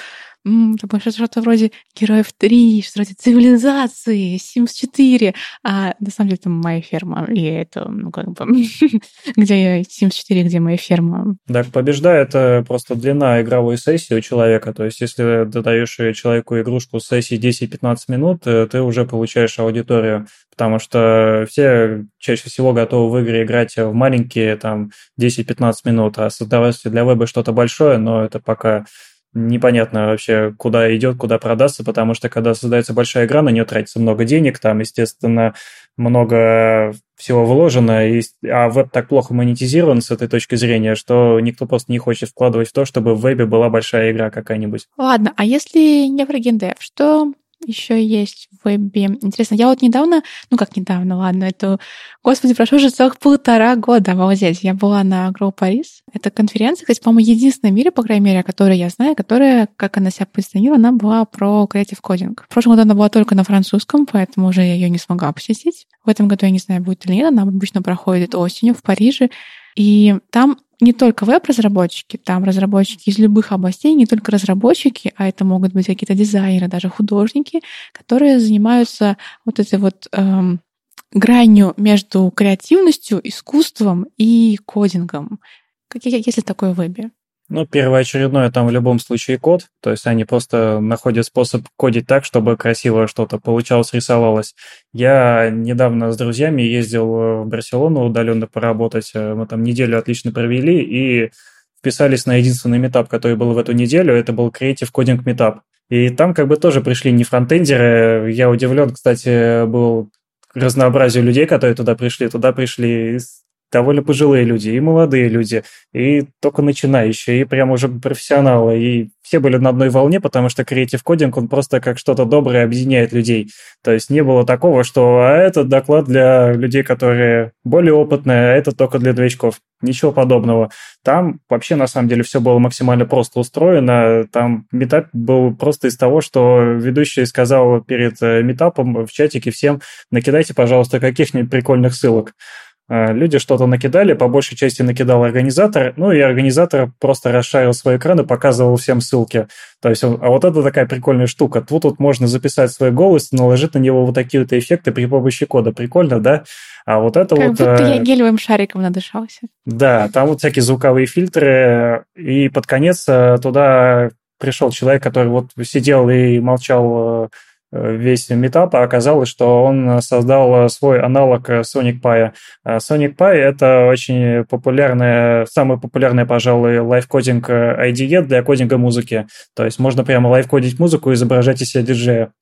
ты думаешь, что-то вроде Героев 3, что-то вроде Цивилизации, Sims 4, а на самом деле это моя ферма, и это, ну, как бы, где я Sims 4, где моя ферма. Так, побеждает это просто длина игровой сессии у человека, то есть если ты даешь человеку игрушку с сессии 10-15 минут, э, ты уже получаешь аудиторию, потому что все чаще всего готовы в игры играть в маленькие, там, 10-15 минут, а создавать для веба что-то большое, но это пока непонятно вообще, куда идет, куда продастся, потому что когда создается большая игра, на нее тратится много денег, там, естественно, много всего вложено, и, а веб так плохо монетизирован с этой точки зрения, что никто просто не хочет вкладывать в то, чтобы в вебе была большая игра какая-нибудь. Ладно, а если не про геймдев, что еще есть в вебе. Интересно, я вот недавно, ну как недавно, ладно, это, господи, прошло уже целых полтора года, обалдеть. Я была на Grow Paris. Это конференция, кстати, по-моему, единственная в мире, по крайней мере, о которой я знаю, которая, как она себя позиционировала, она была про Creative Coding. В прошлом году она была только на французском, поэтому уже я ее не смогла посетить. В этом году я не знаю, будет или нет, она обычно проходит осенью в Париже. И там не только веб-разработчики, там разработчики из любых областей, не только разработчики, а это могут быть какие-то дизайнеры, даже художники, которые занимаются вот этой вот эм, гранью между креативностью, искусством и кодингом. Как, если такое в вебе? Ну, первоочередное там в любом случае код, то есть они просто находят способ кодить так, чтобы красиво что-то получалось, рисовалось. Я недавно с друзьями ездил в Барселону удаленно поработать, э, мы там неделю отлично провели и вписались на единственный метап, который был в эту неделю, это был Creative Coding Meetup. И там как бы тоже пришли не фронтендеры, я удивлен, кстати, был разнообразию людей, которые туда пришли. Туда пришли довольно пожилые люди, и молодые люди, и только начинающие, и прям уже профессионалы, и все были на одной волне, потому что креатив кодинг, он просто как что-то доброе объединяет людей. То есть не было такого, что а этот доклад для людей, которые более опытные, а это только для новичков. Ничего подобного. Там вообще на самом деле все было максимально просто устроено. Там метап был просто из того, что ведущий сказал перед э, метапом в чатике всем, накидайте, пожалуйста, каких-нибудь прикольных ссылок. Э, люди что-то накидали, по большей части накидал организатор, ну и организатор просто расшарил свой экран и показывал всем ссылки. То есть, а вот это такая прикольная штука. Тут вот можно записать свой голос, наложить на него вот такие вот эффекты при помощи кода. Прикольно, да? А вот это как вот... Как будто я э, гелевым шариком надышался. Да, там вот всякие звуковые фильтры, и под конец э, туда пришел человек, который вот сидел и молчал весь метап, а оказалось, что он создал свой аналог Sonic Pi. Sonic Pi — это очень популярная, самый популярный, пожалуй, лайфкодинг IDE для кодинга музыки. То есть можно прямо лайфкодить музыку и изображать из себя диджея.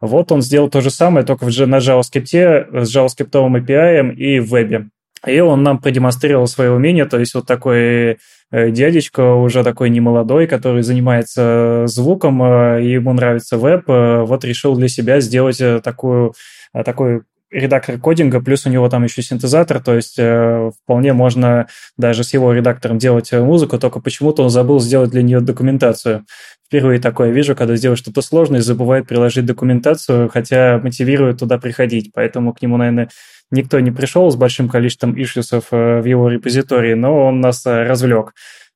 Вот он сделал то же самое, только на JavaScript, с JavaScript API и в вебе. И он нам продемонстрировал свое умение, то есть вот такой э, дядечка уже такой немолодой, который занимается звуком, э, ему нравится веб, э, вот решил для себя сделать такую, такой редактор кодинга, плюс у него там еще синтезатор, то есть э, вполне можно даже с его редактором делать музыку, только почему-то он забыл сделать для нее документацию. Впервые такое вижу, когда сделать что-то сложное, забывает приложить документацию, хотя мотивирует туда приходить, поэтому к нему, наверное, никто не пришел с большим количеством ишьюсов э, в его репозитории, но он нас э, развлек.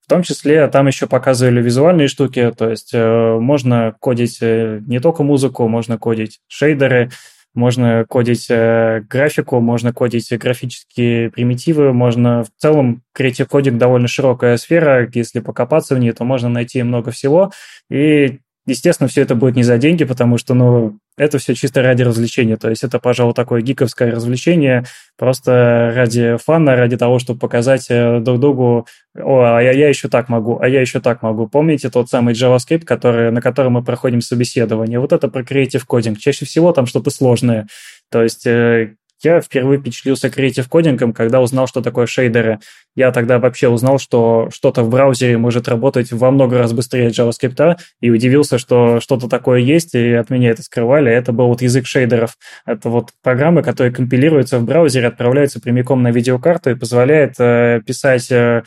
В том числе там еще показывали визуальные штуки, то есть э, можно кодить не только музыку, можно кодить шейдеры, можно кодить графику, можно кодить графические примитивы, можно в целом Creative Coding довольно широкая сфера, если покопаться в ней, то можно найти много всего, и Естественно, все это будет не за деньги, потому что, ну, это все чисто ради развлечения. То есть это, пожалуй, такое гиковское развлечение, просто ради фана, ради того, чтобы показать э, друг другу, о, а я, я еще так могу, а я еще так могу. Помните тот самый JavaScript, который, на котором мы проходим собеседование? Вот это про Creative Coding. Чаще всего там что-то сложное. То есть э, я впервые впечатлился креатив кодингом, когда узнал, что такое шейдеры. Я тогда вообще узнал, что что-то в браузере может работать во много раз быстрее JavaScript, и удивился, что что-то такое есть, и от меня это скрывали. Это был вот язык шейдеров. Это вот программы, которые компилируются в браузере, отправляются прямиком на видеокарту и позволяет э, писать э,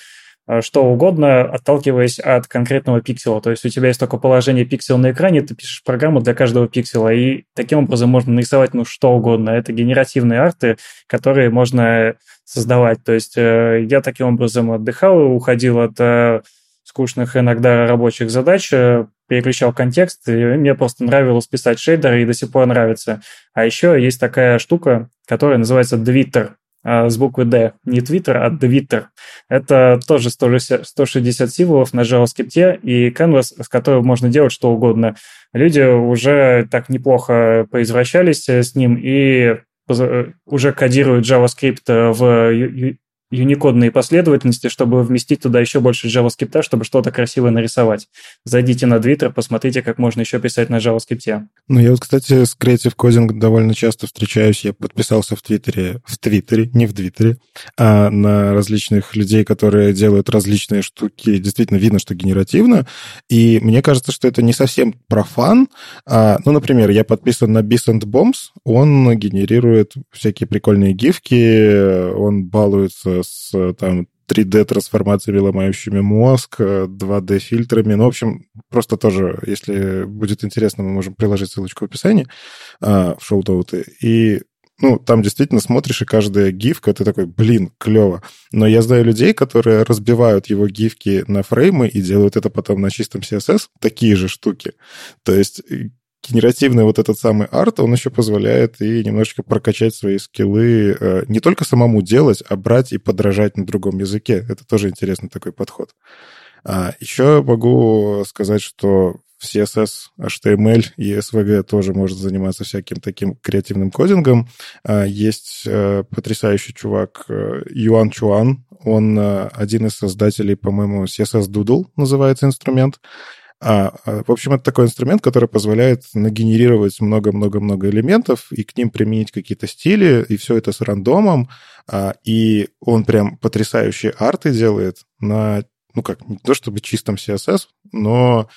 что угодно, отталкиваясь от конкретного пикселя. То есть у тебя есть только положение пикселя на экране, ты пишешь программу для каждого пикселя, и таким образом можно нарисовать ну что угодно. Это генеративные арты, которые можно создавать. То есть э, я таким образом отдыхал, уходил от э, скучных иногда рабочих задач, переключал контекст, и мне просто нравилось писать шейдеры, и до сих пор нравится. А еще есть такая штука, которая называется Twitter, с буквы D. Не Twitter, а Twitter. Это тоже 160 символов на JavaScript и Canvas, с которым можно делать что угодно. Люди уже так неплохо поизвращались с ним и уже кодируют JavaScript в юникодные последовательности, чтобы вместить туда еще больше JavaScript, чтобы что-то красивое нарисовать. Зайдите на Twitter, посмотрите, как можно еще писать на JavaScript. Ну, я вот, кстати, с Creative Coding довольно часто встречаюсь. Я подписался в Твиттере, в Твиттере, не в Твиттере, а на различных людей, которые делают различные штуки. Действительно видно, что генеративно. И мне кажется, что это не совсем про фан. А, ну, например, я подписан на Bees and Bombs. Он генерирует всякие прикольные гифки, он балуется с там 3D-трансформациями, ломающими мозг, 2D-фильтрами. Ну, в общем, просто тоже, если будет интересно, мы можем приложить ссылочку в описании а, в шоу-ноуты. И ну, там действительно смотришь, и каждая гифка, ты такой, блин, клево. Но я знаю людей, которые разбивают его гифки на фреймы и делают это потом на чистом CSS, такие же штуки. То есть генеративный вот этот самый арт, он еще позволяет и немножечко прокачать свои скиллы, э, не только самому делать, а брать и подражать на другом языке. Это тоже интересный такой подход. А еще могу сказать, что в CSS, HTML и SVG тоже может заниматься всяким таким креативным кодингом. А, есть э, потрясающий чувак э, Юан Чуан. Он один из создателей, по-моему, CSS Doodle называется инструмент. А, а, в общем, это такой инструмент, который позволяет нагенерировать много-много-много элементов и к ним применить какие-то стили, и все это с рандомом. А, и он прям потрясающие арты делает на, ну как, не то чтобы чистом CSS, но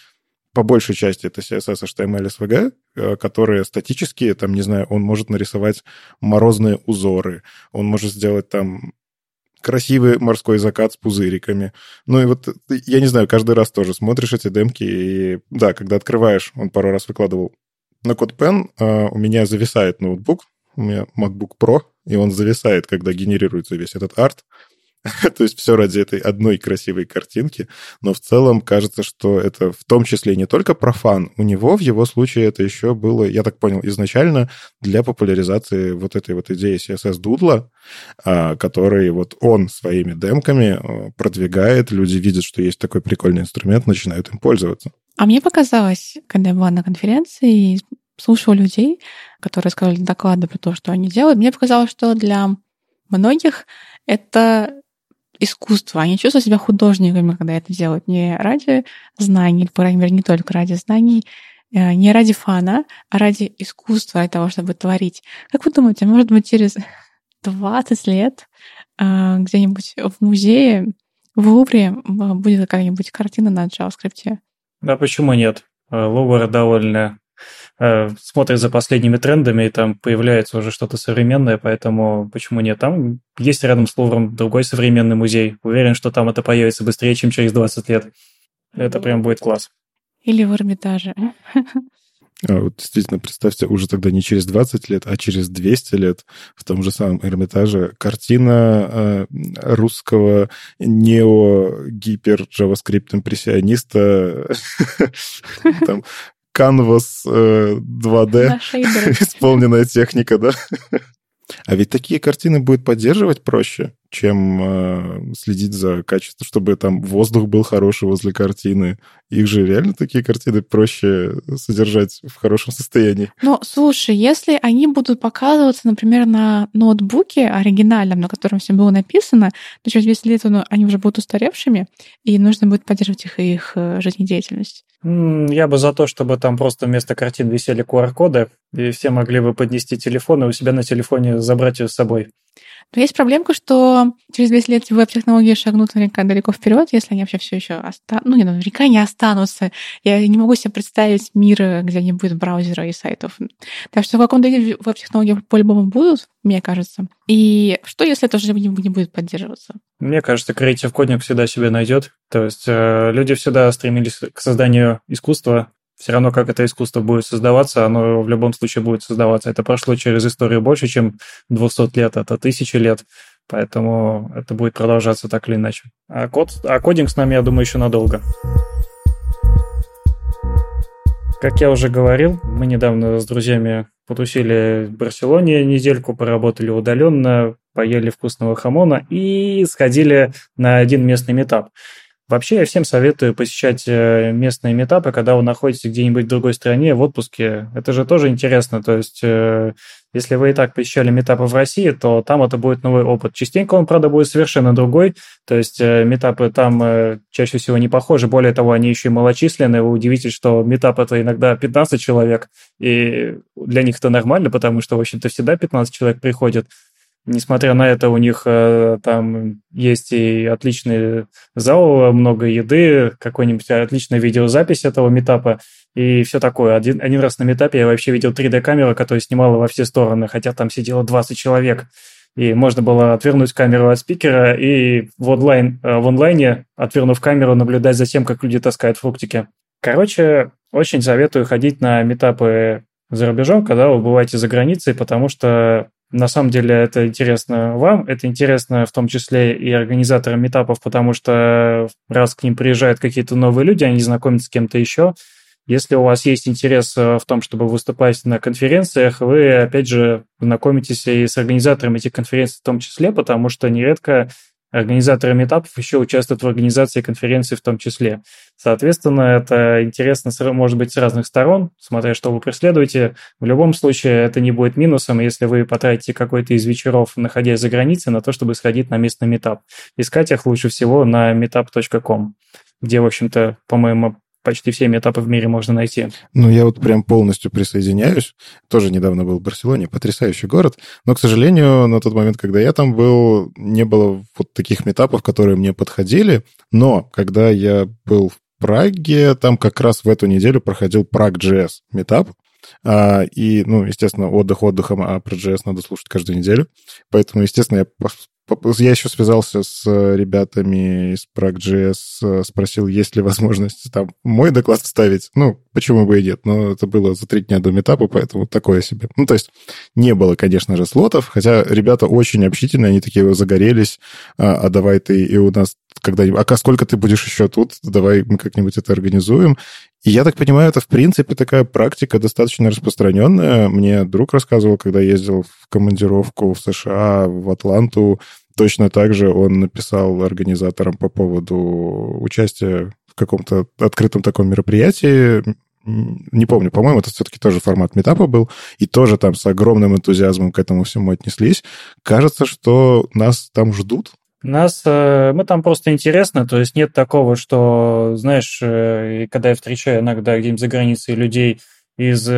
по большей части это CSS, HTML, SVG, э, которые статические, там, не знаю, он может нарисовать морозные узоры, он может сделать там красивый морской закат с пузыриками. Ну и вот, я не знаю, каждый раз тоже смотришь эти демки, и да, когда открываешь, он пару раз выкладывал на CodePen, а, у меня зависает ноутбук, у меня MacBook Pro, и он зависает, когда генерируется весь этот арт. То есть все ради этой одной красивой картинки. Но в целом кажется, что это в том числе не только про фан. У него в его случае это еще было, я так понял, изначально для популяризации вот этой вот идеи CSS Doodle, а, который вот он своими демками а, продвигает. Люди видят, что есть такой прикольный инструмент, начинают им пользоваться. А мне показалось, когда я была на конференции и слушала людей, которые сказали доклады про то, что они делают, мне показалось, что для многих это искусство. Они чувствуют себя художниками, когда это делают. Не ради знаний, по крайней мере, не только ради знаний, э, не ради фана, а ради искусства, ради того, чтобы творить. Как вы думаете, может быть, через 20 лет э, где-нибудь в музее в Лувре будет какая-нибудь картина на JavaScript? Да, почему нет? Э, Лувр довольно Э, смотрит за последними трендами, и там появляется уже что-то современное, поэтому почему нет? Там есть рядом с Лувром другой современный музей. Уверен, что там это появится быстрее, чем через 20 лет. Это прям будет класс. Или в Эрмитаже. А вот действительно, представьте, уже тогда не через 20 лет, а через 200 лет в том же самом Эрмитаже картина э, русского нео-гипер JavaScript импрессиониста там Canvas 2D, э, исполненная техника, да? А ведь такие картины будет поддерживать проще, чем э, следить за качеством, чтобы там воздух был хороший возле картины. Их же реально такие картины проще содержать в хорошем состоянии. Ну, слушай, если они будут показываться, например, на ноутбуке оригинальном, на котором все было написано, то через 10 лет они уже будут устаревшими, и нужно будет поддерживать их их э, жизнедеятельность. Я бы за то, чтобы там просто вместо картин висели QR-коды, и все могли бы поднести телефон и у себя на телефоне забрать ее с собой. Но есть проблемка, что через 10 лет веб-технологии шагнут наверняка далеко вперед, если они вообще все еще останутся. Ну, не, наверняка не останутся. Я не могу себе представить мир, где не будет браузера и сайтов. Так что в каком-то виде веб-технологии по-любому будут, мне кажется. И что, если это уже не будет поддерживаться? Мне кажется, Creative Coding всегда себя найдет. То есть э, люди всегда стремились к созданию искусства, все равно как это искусство будет создаваться, оно в любом случае будет создаваться. Это прошло через историю больше, чем 200 лет, это тысячи лет, поэтому это будет продолжаться так или иначе. А, код, а кодинг с нами, я думаю, еще надолго. Как я уже говорил, мы недавно с друзьями потусили в Барселоне недельку, поработали удаленно, поели вкусного хамона и сходили на один местный метап. Вообще, я всем советую посещать э, местные метапы, когда вы находитесь где-нибудь в другой стране в отпуске. Это же тоже интересно. То есть, э, если вы и так посещали метапы в России, то там это будет новый опыт. Частенько он, правда, будет совершенно другой. То есть, э, метапы там чаще всего не похожи. Более того, они еще и малочисленные. Вы удивитесь, что метап это иногда 15 человек, и для них это нормально, потому что, в общем-то, всегда 15 человек приходят. Несмотря на это, у них э, там есть и отличный зал, много еды, какой-нибудь отличная видеозапись этого метапа и все такое. Один, один раз на метапе я вообще видел 3D-камеру, которая снимала во все стороны, хотя там сидело 20 человек. И можно было отвернуть камеру от спикера и в, онлайн, э, в онлайне, отвернув камеру, наблюдать за тем, как люди таскают фруктики. Короче, очень советую ходить на метапы за рубежом, когда вы бываете за границей, потому что на самом деле это интересно вам, это интересно в том числе и организаторам метапов, потому что раз к ним приезжают какие-то новые люди, они знакомятся с кем-то еще. Если у вас есть интерес э, в том, чтобы выступать на конференциях, вы, опять же, знакомитесь и с организаторами этих конференций в том числе, потому что нередко Организаторы метапов еще участвуют в организации конференции в том числе. Соответственно, это интересно может быть с разных сторон, смотря что вы преследуете. В любом случае, это не будет минусом, если вы потратите какой-то из вечеров, находясь за границей, на то, чтобы сходить на местный метап. Искать их лучше всего на meetup.com где, в общем-то, по-моему, почти все метапы в мире можно найти. Ну, я вот прям полностью присоединяюсь. Тоже недавно был в Барселоне, потрясающий город. Но, к сожалению, на тот момент, когда я там был, не было вот таких метапов, которые мне подходили. Но когда я был в Праге, там как раз в эту неделю проходил Prague.js метап. А, и, ну, естественно, отдых отдыхом, а про JS надо слушать каждую неделю. Поэтому, естественно, я я еще связался с э, ребятами из Prague.js, э, спросил, есть ли возможность там мой доклад вставить. Ну, почему бы и нет, но это было за три дня до метапа, поэтому такое себе. Ну, то есть не было, конечно же, слотов, хотя ребята очень общительные, они такие загорелись, а, а давай ты и у нас когда-нибудь, а сколько ты будешь еще тут, давай мы как-нибудь это организуем. И я так понимаю, это, в принципе, такая практика достаточно распространенная. Мне друг рассказывал, когда ездил в командировку в США, в Атланту, точно так же он написал организаторам по поводу участия в каком-то открытом таком мероприятии, не помню, по-моему, это все-таки тоже формат метапа был, и тоже там с огромным энтузиазмом к этому всему отнеслись. Кажется, что нас там ждут, нас, э, мы там просто интересно, то есть нет такого, что, знаешь, э, когда я встречаю иногда где-нибудь за границей людей из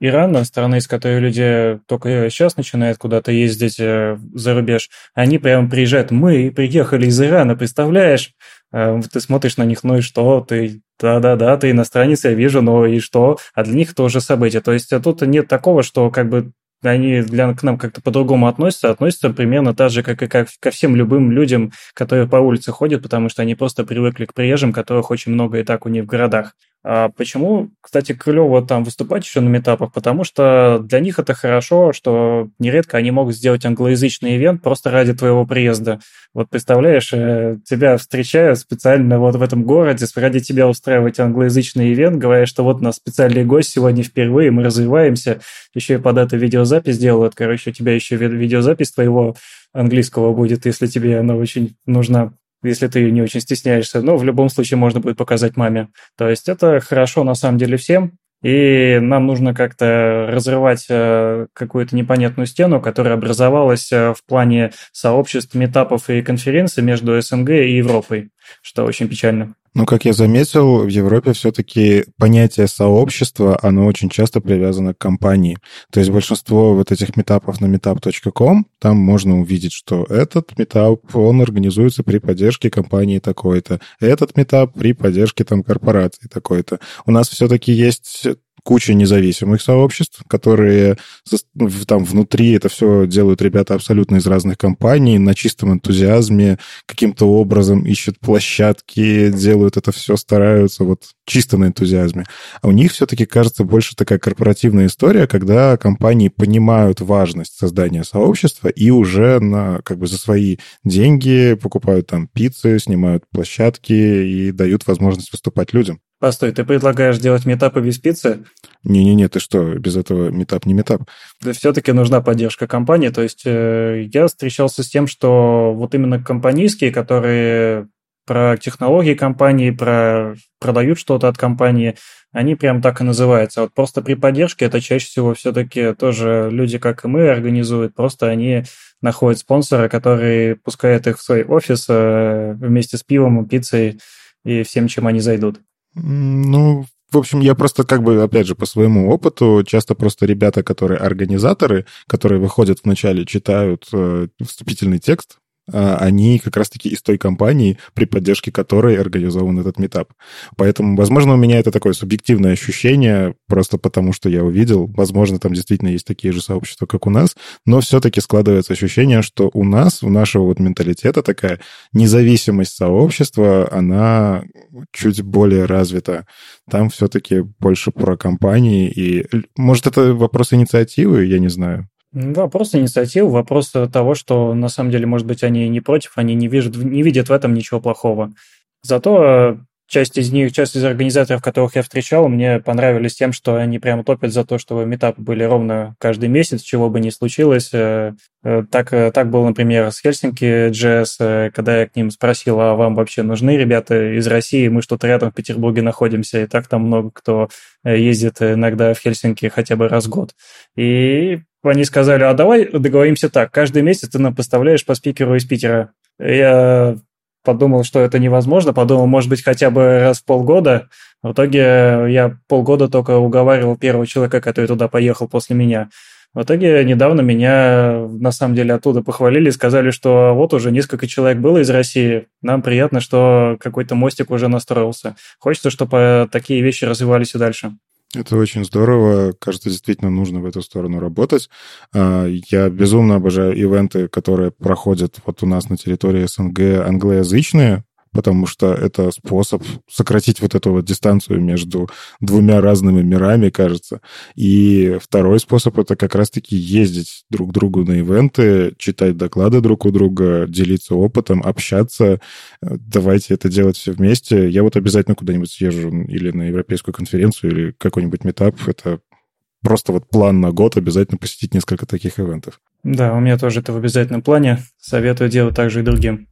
Ирана, страны, из которой люди только сейчас начинают куда-то ездить э, за рубеж, они прямо приезжают, мы приехали из Ирана, представляешь? Ты смотришь на них, ну и что, ты да-да-да, ты иностранец, я вижу, но и что? А для них тоже событие. То есть тут нет такого, что как бы они для, к нам как-то по-другому относятся, относятся примерно так же, как и как, ко всем любым людям, которые по улице ходят, потому что они просто привыкли к приезжим, которых очень много и так у них в городах. А почему, кстати, клево там выступать еще на метапах? Потому что для них это хорошо, что нередко они могут сделать англоязычный ивент просто ради твоего приезда. Вот представляешь, э, тебя встречают специально вот в этом городе, ради тебя устраивать англоязычный ивент, говоря, что вот у нас специальный гость сегодня впервые, мы развиваемся, еще и под это видеозапись делают. Короче, у тебя еще видеозапись твоего английского будет, если тебе она очень нужна если ты не очень стесняешься. Но в любом случае можно будет показать маме. То есть это хорошо на самом деле всем. И нам нужно как-то разрывать э, какую-то непонятную стену, которая образовалась э, в плане сообществ, метапов и конференций между СНГ и Европой, что очень печально. Ну, как я заметил, в Европе все-таки понятие сообщества, оно очень часто привязано к компании. То есть большинство вот этих метапов на meetup.com, там можно увидеть, что этот метап, он организуется при поддержке компании такой-то, этот метап при поддержке там корпорации такой-то. У нас все-таки есть куча независимых сообществ, которые там внутри это все делают ребята абсолютно из разных компаний, на чистом энтузиазме, каким-то образом ищут площадки, делают это все, стараются вот чисто на энтузиазме. А у них все-таки, кажется, больше такая корпоративная история, когда компании понимают важность создания сообщества и уже на, как бы за свои деньги покупают там пиццы, снимают площадки и дают возможность выступать людям. Постой, ты предлагаешь делать метапы без пиццы? Не-не-не, ты что, без этого метап не метап? Да все-таки нужна поддержка компании. То есть э, я встречался с тем, что вот именно компанийские, которые про технологии компании, про продают что-то от компании, они прям так и называются. Вот просто при поддержке это чаще всего все-таки тоже люди, как и мы, организуют. Просто они находят спонсора, который пускает их в свой офис э, вместе с пивом, пиццей и всем, чем они зайдут. Ну, в общем, я просто как бы, опять же, по своему опыту, часто просто ребята, которые организаторы, которые выходят вначале, читают э, вступительный текст, они как раз-таки из той компании, при поддержке которой организован этот метап. Поэтому, возможно, у меня это такое субъективное ощущение, просто потому что я увидел, возможно, там действительно есть такие же сообщества, как у нас, но все-таки складывается ощущение, что у нас, у нашего вот менталитета такая независимость сообщества, она чуть более развита. Там все-таки больше про компании, и, может, это вопрос инициативы, я не знаю. Вопрос инициативы, вопрос того, что на самом деле, может быть, они не против, они не видят, не видят в этом ничего плохого. Зато э, часть из них, часть из организаторов, которых я встречал, мне понравились тем, что они прямо топят за то, чтобы метапы были ровно каждый месяц, чего бы ни случилось. Э, э, так, так было, например, с Хельсинки JS, когда я к ним спросил, а вам вообще нужны ребята из России? Мы что-то рядом в Петербурге находимся, и так там много кто ездит иногда в Хельсинки хотя бы раз в год. И они сказали, а давай договоримся так, каждый месяц ты нам поставляешь по спикеру из Питера. Я подумал, что это невозможно, подумал, может быть, хотя бы раз в полгода. В итоге я полгода только уговаривал первого человека, который туда поехал после меня. В итоге недавно меня, на самом деле, оттуда похвалили, сказали, что вот уже несколько человек было из России, нам приятно, что какой-то мостик уже настроился. Хочется, чтобы такие вещи развивались и дальше. Это очень здорово. Кажется, действительно нужно в эту сторону работать. А, я безумно обожаю ивенты, которые проходят вот у нас на территории СНГ англоязычные, потому что это способ сократить вот эту вот дистанцию между двумя разными мирами, кажется. И второй способ — это как раз-таки ездить друг к другу на ивенты, читать доклады друг у друга, делиться опытом, общаться. Давайте это делать все вместе. Я вот обязательно куда-нибудь съезжу или на европейскую конференцию, или какой-нибудь метап. Это просто вот план на год обязательно посетить несколько таких ивентов. Да, у меня тоже это в обязательном плане. Советую делать также и другим.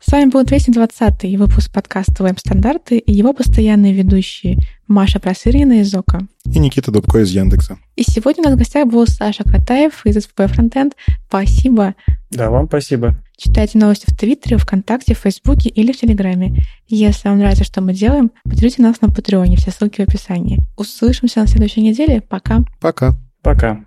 С вами был 220-й выпуск подкаста «Веб-стандарты» и его постоянные ведущие Маша Просырина из ОКО. И Никита Дубко из Яндекса. И сегодня у нас в гостях был Саша Кратаев из СП Фронтенд. Спасибо. Да, вам спасибо. Читайте новости в Твиттере, ВКонтакте, в Фейсбуке или в Телеграме. Если вам нравится, что мы делаем, поддержите нас на Патреоне, все ссылки в описании. Услышимся на следующей неделе. Пока. Пока. Пока.